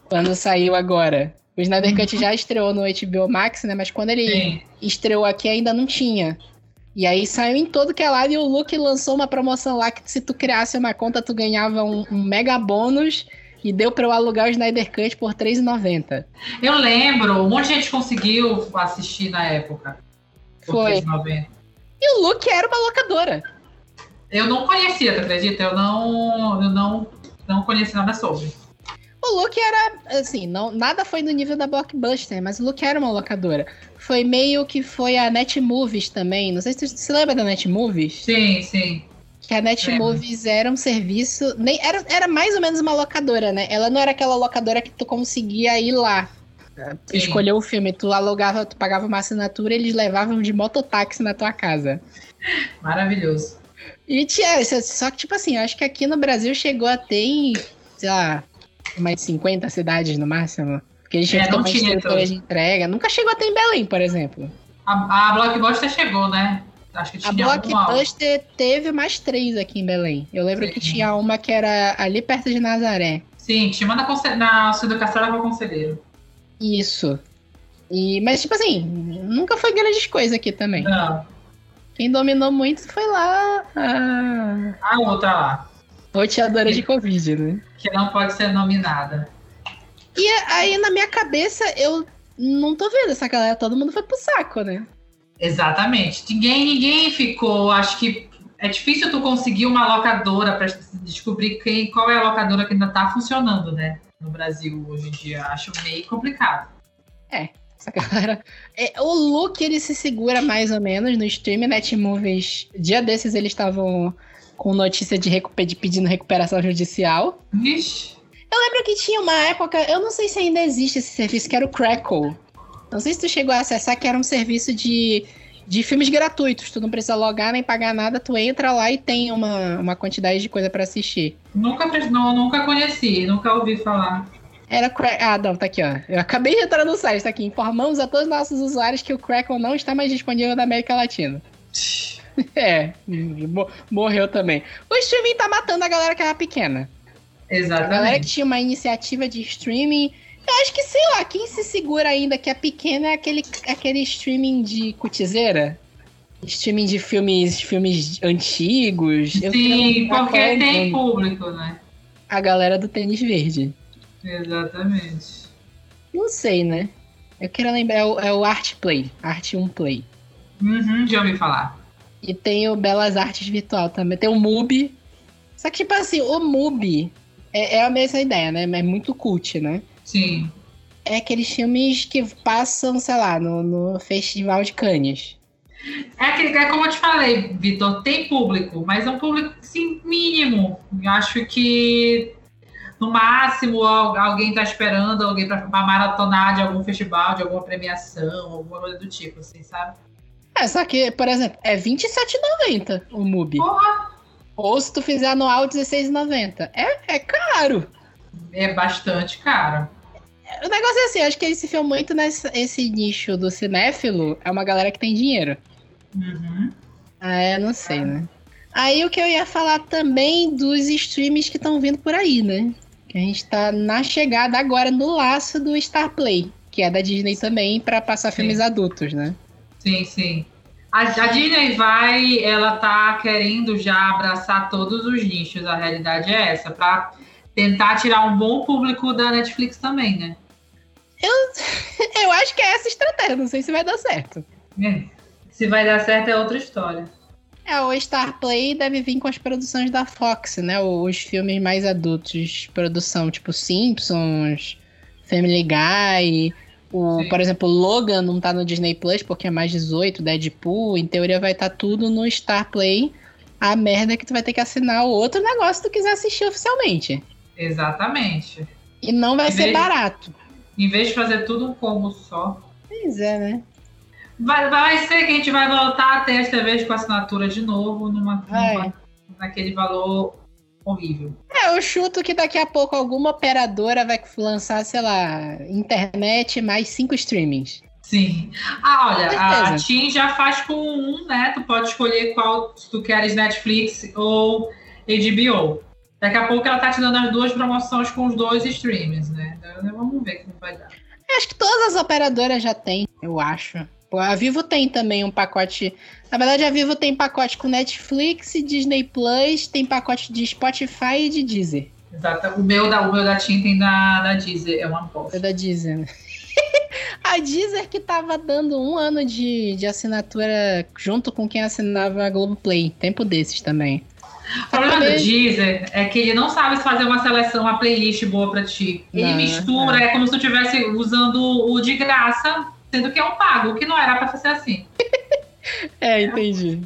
quando saiu agora. O Snyder Cut já estreou no HBO Max, né? Mas quando ele Sim. estreou aqui ainda não tinha. E aí saiu em todo que é lado e o Luke lançou uma promoção lá que se tu criasse uma conta tu ganhava um, um mega bônus e deu para eu alugar o Snyder Cut por R$3,90. Eu lembro, um monte de gente conseguiu assistir na época. Foi. E o Luke era uma locadora. Eu não conhecia, tu acredita? Eu não, eu não, não conhecia nada sobre. O Luke era, assim, não, nada foi no nível da Blockbuster, mas o Luke era uma locadora. Foi meio que foi a Netmovies também. Não sei se você se lembra da Netmovies. Sim, sim. Que a Netmovies era um serviço. Nem, era, era mais ou menos uma locadora, né? Ela não era aquela locadora que tu conseguia ir lá. Sim. Escolher o filme, tu alugava, tu pagava uma assinatura e eles levavam de mototáxi na tua casa. Maravilhoso. E tinha, só que, tipo assim, eu acho que aqui no Brasil chegou a ter sei lá, mais 50 cidades no máximo. Porque a gente é, não tinha estrutura de entrega. Nunca chegou a ter em Belém, por exemplo. A, a Blockbuster chegou, né? Acho que tinha a Blockbuster teve mais três aqui em Belém. Eu lembro Sim. que tinha uma que era ali perto de Nazaré. Sim, tinha uma na, na Sul do Castelo com Conselheiro. Isso. E, mas, tipo assim, nunca foi grandes coisas aqui também. Não. Quem dominou muito foi lá a. A outra lá. Roteadora de Covid, né? Que não pode ser nominada. E aí, na minha cabeça, eu não tô vendo essa galera, todo mundo foi pro saco, né? Exatamente. Ninguém, ninguém ficou. Acho que é difícil tu conseguir uma locadora para descobrir quem, qual é a locadora que ainda tá funcionando, né? No Brasil hoje em dia. Acho meio complicado. É, essa galera. É, o look ele se segura mais ou menos no stream Netmovies. Dia desses eles estavam com notícia de, recuper, de pedindo recuperação judicial. Vixe. Eu lembro que tinha uma época, eu não sei se ainda existe esse serviço, que era o Crackle. Não sei se tu chegou a acessar, que era um serviço de, de filmes gratuitos. Tu não precisa logar nem pagar nada, tu entra lá e tem uma, uma quantidade de coisa para assistir. Nunca, não, nunca conheci, nunca ouvi falar. Era Crackle. Ah, não, tá aqui, ó. Eu acabei de entrar no site, tá aqui. Informamos a todos os nossos usuários que o Crackle não está mais disponível na América Latina. [LAUGHS] é, morreu também. O streaming tá matando a galera que era pequena. Exatamente. A galera que tinha uma iniciativa de streaming. Eu acho que, sei lá, quem se segura ainda que é pequena é aquele, aquele streaming de cutizeira. Streaming de filmes, filmes antigos. Sim, porque é tem público, né? A galera do tênis verde. Exatamente. Não sei, né? Eu quero lembrar, é o, é o Art Play, Art 1 Play. Uhum, já ouvi falar. E tem o Belas Artes Virtual também. Tem o MUBI. Só que, tipo assim, o MUBI é, é a mesma ideia, né? É muito cult, né? Sim. É aqueles filmes que passam, sei lá, no, no Festival de Cannes. É, aquele, é como eu te falei, Vitor, tem público, mas é um público, sim, mínimo. Eu acho que no máximo alguém está esperando alguém para maratonar de algum festival, de alguma premiação, alguma coisa do tipo, assim, sabe? É, só que, por exemplo, é R$27,90 o MUBI. Porra! Ou se tu fizer anual, R$16,90. É, é caro. É bastante caro. O negócio é assim, acho que ele se filma muito nesse esse nicho do cinéfilo. É uma galera que tem dinheiro. Uhum. Ah, é, não sei, né? Aí o que eu ia falar também dos streams que estão vindo por aí, né? Que a gente tá na chegada agora no laço do Star Play, que é da Disney também, para passar sim. filmes adultos, né? Sim, sim. A, a, Disney vai, ela tá querendo já abraçar todos os nichos, a realidade é essa, para tentar tirar um bom público da Netflix também, né? Eu, [LAUGHS] eu acho que é essa estratégia, não sei se vai dar certo. É. Se vai dar certo é outra história. É, o Star Play deve vir com as produções da Fox, né? Os filmes mais adultos, produção tipo Simpsons, Family Guy. O, por exemplo, Logan não tá no Disney Plus porque é mais 18, Deadpool, em teoria vai estar tá tudo no Star Play. A merda é que tu vai ter que assinar o outro negócio se tu quiser assistir oficialmente. Exatamente. E não vai em ser vez, barato. Em vez de fazer tudo um combo só. Pois é, né? Vai, vai ser que a gente vai voltar a ter as TVs com assinatura de novo, numa, numa naquele valor horrível. Eu chuto que daqui a pouco alguma operadora vai lançar, sei lá, internet mais cinco streamings. Sim. Ah, olha, a TIM já faz com um, né? Tu pode escolher qual se tu queres Netflix ou HBO. Daqui a pouco ela tá te dando as duas promoções com os dois streams, né? Então, vamos ver como vai dar. Acho que todas as operadoras já têm, eu acho. A Vivo tem também um pacote. Na verdade, a Vivo tem pacote com Netflix, Disney Plus, tem pacote de Spotify e de Deezer. Exato. O meu da, o meu da TIM tem da, da Deezer, é uma aposta. É da Deezer. [LAUGHS] a Deezer que tava dando um ano de, de assinatura junto com quem assinava a Globoplay. Tempo desses também. O problema do Deezer é que ele não sabe fazer uma seleção, uma playlist boa pra ti. Ele não, mistura, é. é como se tu estivesse usando o de graça, sendo que é um pago, que não era pra fazer assim. [LAUGHS] é, entendi.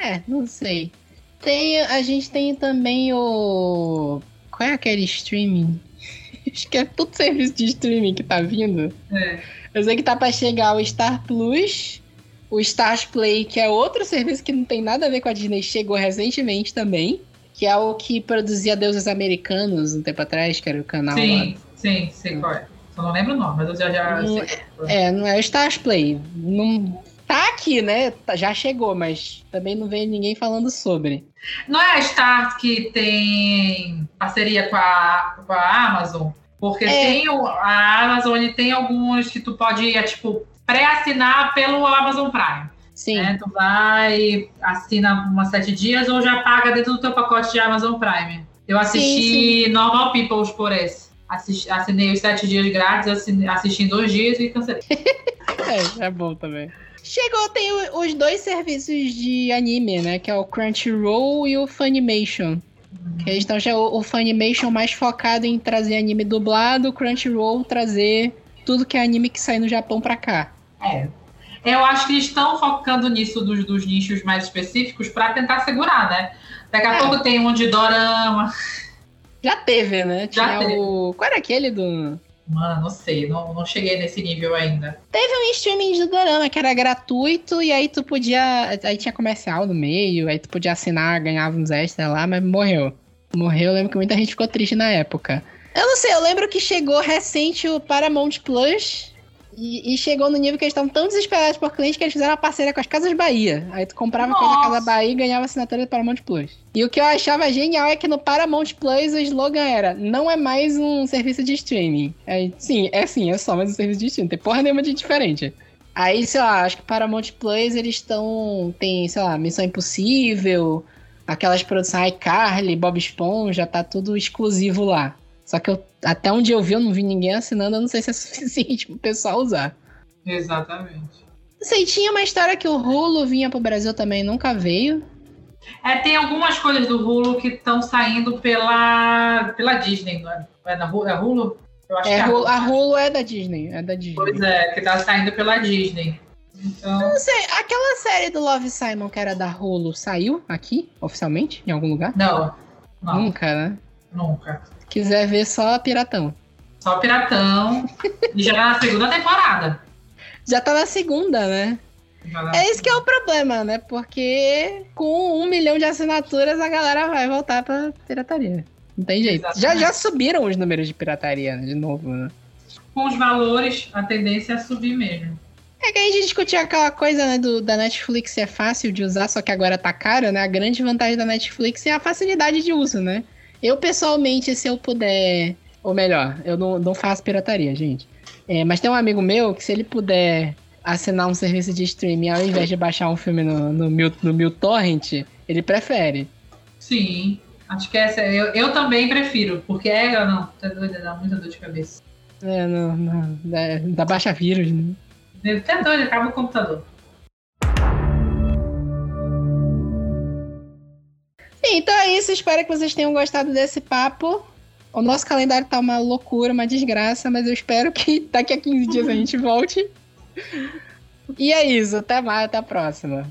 É, não sei. Tem, a gente tem também o. Qual é aquele streaming? [LAUGHS] Acho que é tudo serviço de streaming que tá vindo. É. Eu sei que tá pra chegar o Star Plus, o Stars Play, que é outro serviço que não tem nada a ver com a Disney, chegou recentemente também. Que é o que produzia Deuses Americanos um tempo atrás, que era o canal sim, lá. Sim, sei qual é. Só não lembro o nome, mas eu já, já não, sei. É, não é o Stars Play. Não, tá aqui, né? Tá, já chegou, mas também não veio ninguém falando sobre. Não é a Stars que tem parceria com a, com a Amazon? Porque é. tem o, a Amazon tem alguns que tu pode, é, tipo, pré-assinar pelo Amazon Prime. Sim. Né? Tu vai, assina umas sete dias ou já paga dentro do teu pacote de Amazon Prime. Eu assisti sim, sim. Normal Peoples por esse. Assisti, assinei os sete dias grátis, assinei, assisti em dois dias e cancelei. [LAUGHS] é, é bom também. Chegou, tem os dois serviços de anime, né? Que é o Crunchyroll e o Funimation. Que eles estão já o, o Funimation mais focado em trazer anime dublado, o Crunchyroll trazer tudo que é anime que sai no Japão pra cá. É. Eu acho que eles estão focando nisso dos, dos nichos mais específicos para tentar segurar, né? Daqui a é. pouco tem um de dorama. Já teve, né? Já Tinha teve. o. Qual era aquele do. Mano, não sei, não, não cheguei nesse nível ainda. Teve um streaming de dorama que era gratuito e aí tu podia. Aí tinha comercial no meio, aí tu podia assinar, ganhava uns extras lá, mas morreu. Morreu, eu lembro que muita gente ficou triste na época. Eu não sei, eu lembro que chegou recente o Paramount Plus e, e, chegou no nível que eles estavam tão desesperados por cliente que eles fizeram uma parceria com as Casas Bahia. Aí tu comprava Nossa. coisa da Casa Bahia e ganhava assinatura do Paramount Plus. E o que eu achava genial é que no Paramount Plus o slogan era: não é mais um serviço de streaming. Aí, sim, é sim, é só mais um serviço de streaming. Tem porra nenhuma de diferente. Aí, sei lá, acho que Paramount Plus eles estão. Tem, sei lá, Missão Impossível, aquelas produções iCarly, Bob Esponja, tá tudo exclusivo lá. Só que eu, até onde eu vi, eu não vi ninguém assinando, eu não sei se é [LAUGHS] suficiente pro pessoal usar. Exatamente. Não sei, tinha uma história que o Hulu vinha pro Brasil também, nunca veio. É, tem algumas coisas do Hulu que estão saindo pela, pela Disney, não é? É Hulu? É Hulu? Eu acho é, que é a, Hulu, a Hulu é da Disney, é da Disney. Pois é, que tá saindo pela Disney. Então... Eu não sei, aquela série do Love Simon que era da Hulu saiu aqui, oficialmente, em algum lugar? Não. não. Nunca, né? Nunca. Quiser ver só Piratão. Só Piratão. e já tá na segunda temporada. Já tá na segunda, né? É isso que é o problema, né? Porque com um milhão de assinaturas a galera vai voltar pra pirataria. Não tem jeito. Já, já subiram os números de pirataria de novo, né? Com os valores, a tendência é subir mesmo. É que a gente discutiu aquela coisa, né, do, da Netflix é fácil de usar, só que agora tá caro, né? A grande vantagem da Netflix é a facilidade de uso, né? Eu, pessoalmente, se eu puder. Ou melhor, eu não, não faço pirataria, gente. É, mas tem um amigo meu que, se ele puder assinar um serviço de streaming ao invés de baixar um filme no, no, Mil, no Mil Torrent, ele prefere. Sim, acho que essa. Eu, eu também prefiro, porque é. Não, tá doida, dá muita dor de cabeça. É, não, não. Dá, dá baixa vírus, né? Até doido, acaba o computador. Então é isso, espero que vocês tenham gostado desse papo. O nosso calendário tá uma loucura, uma desgraça, mas eu espero que daqui a 15 dias a gente volte. E é isso, até mais, até a próxima.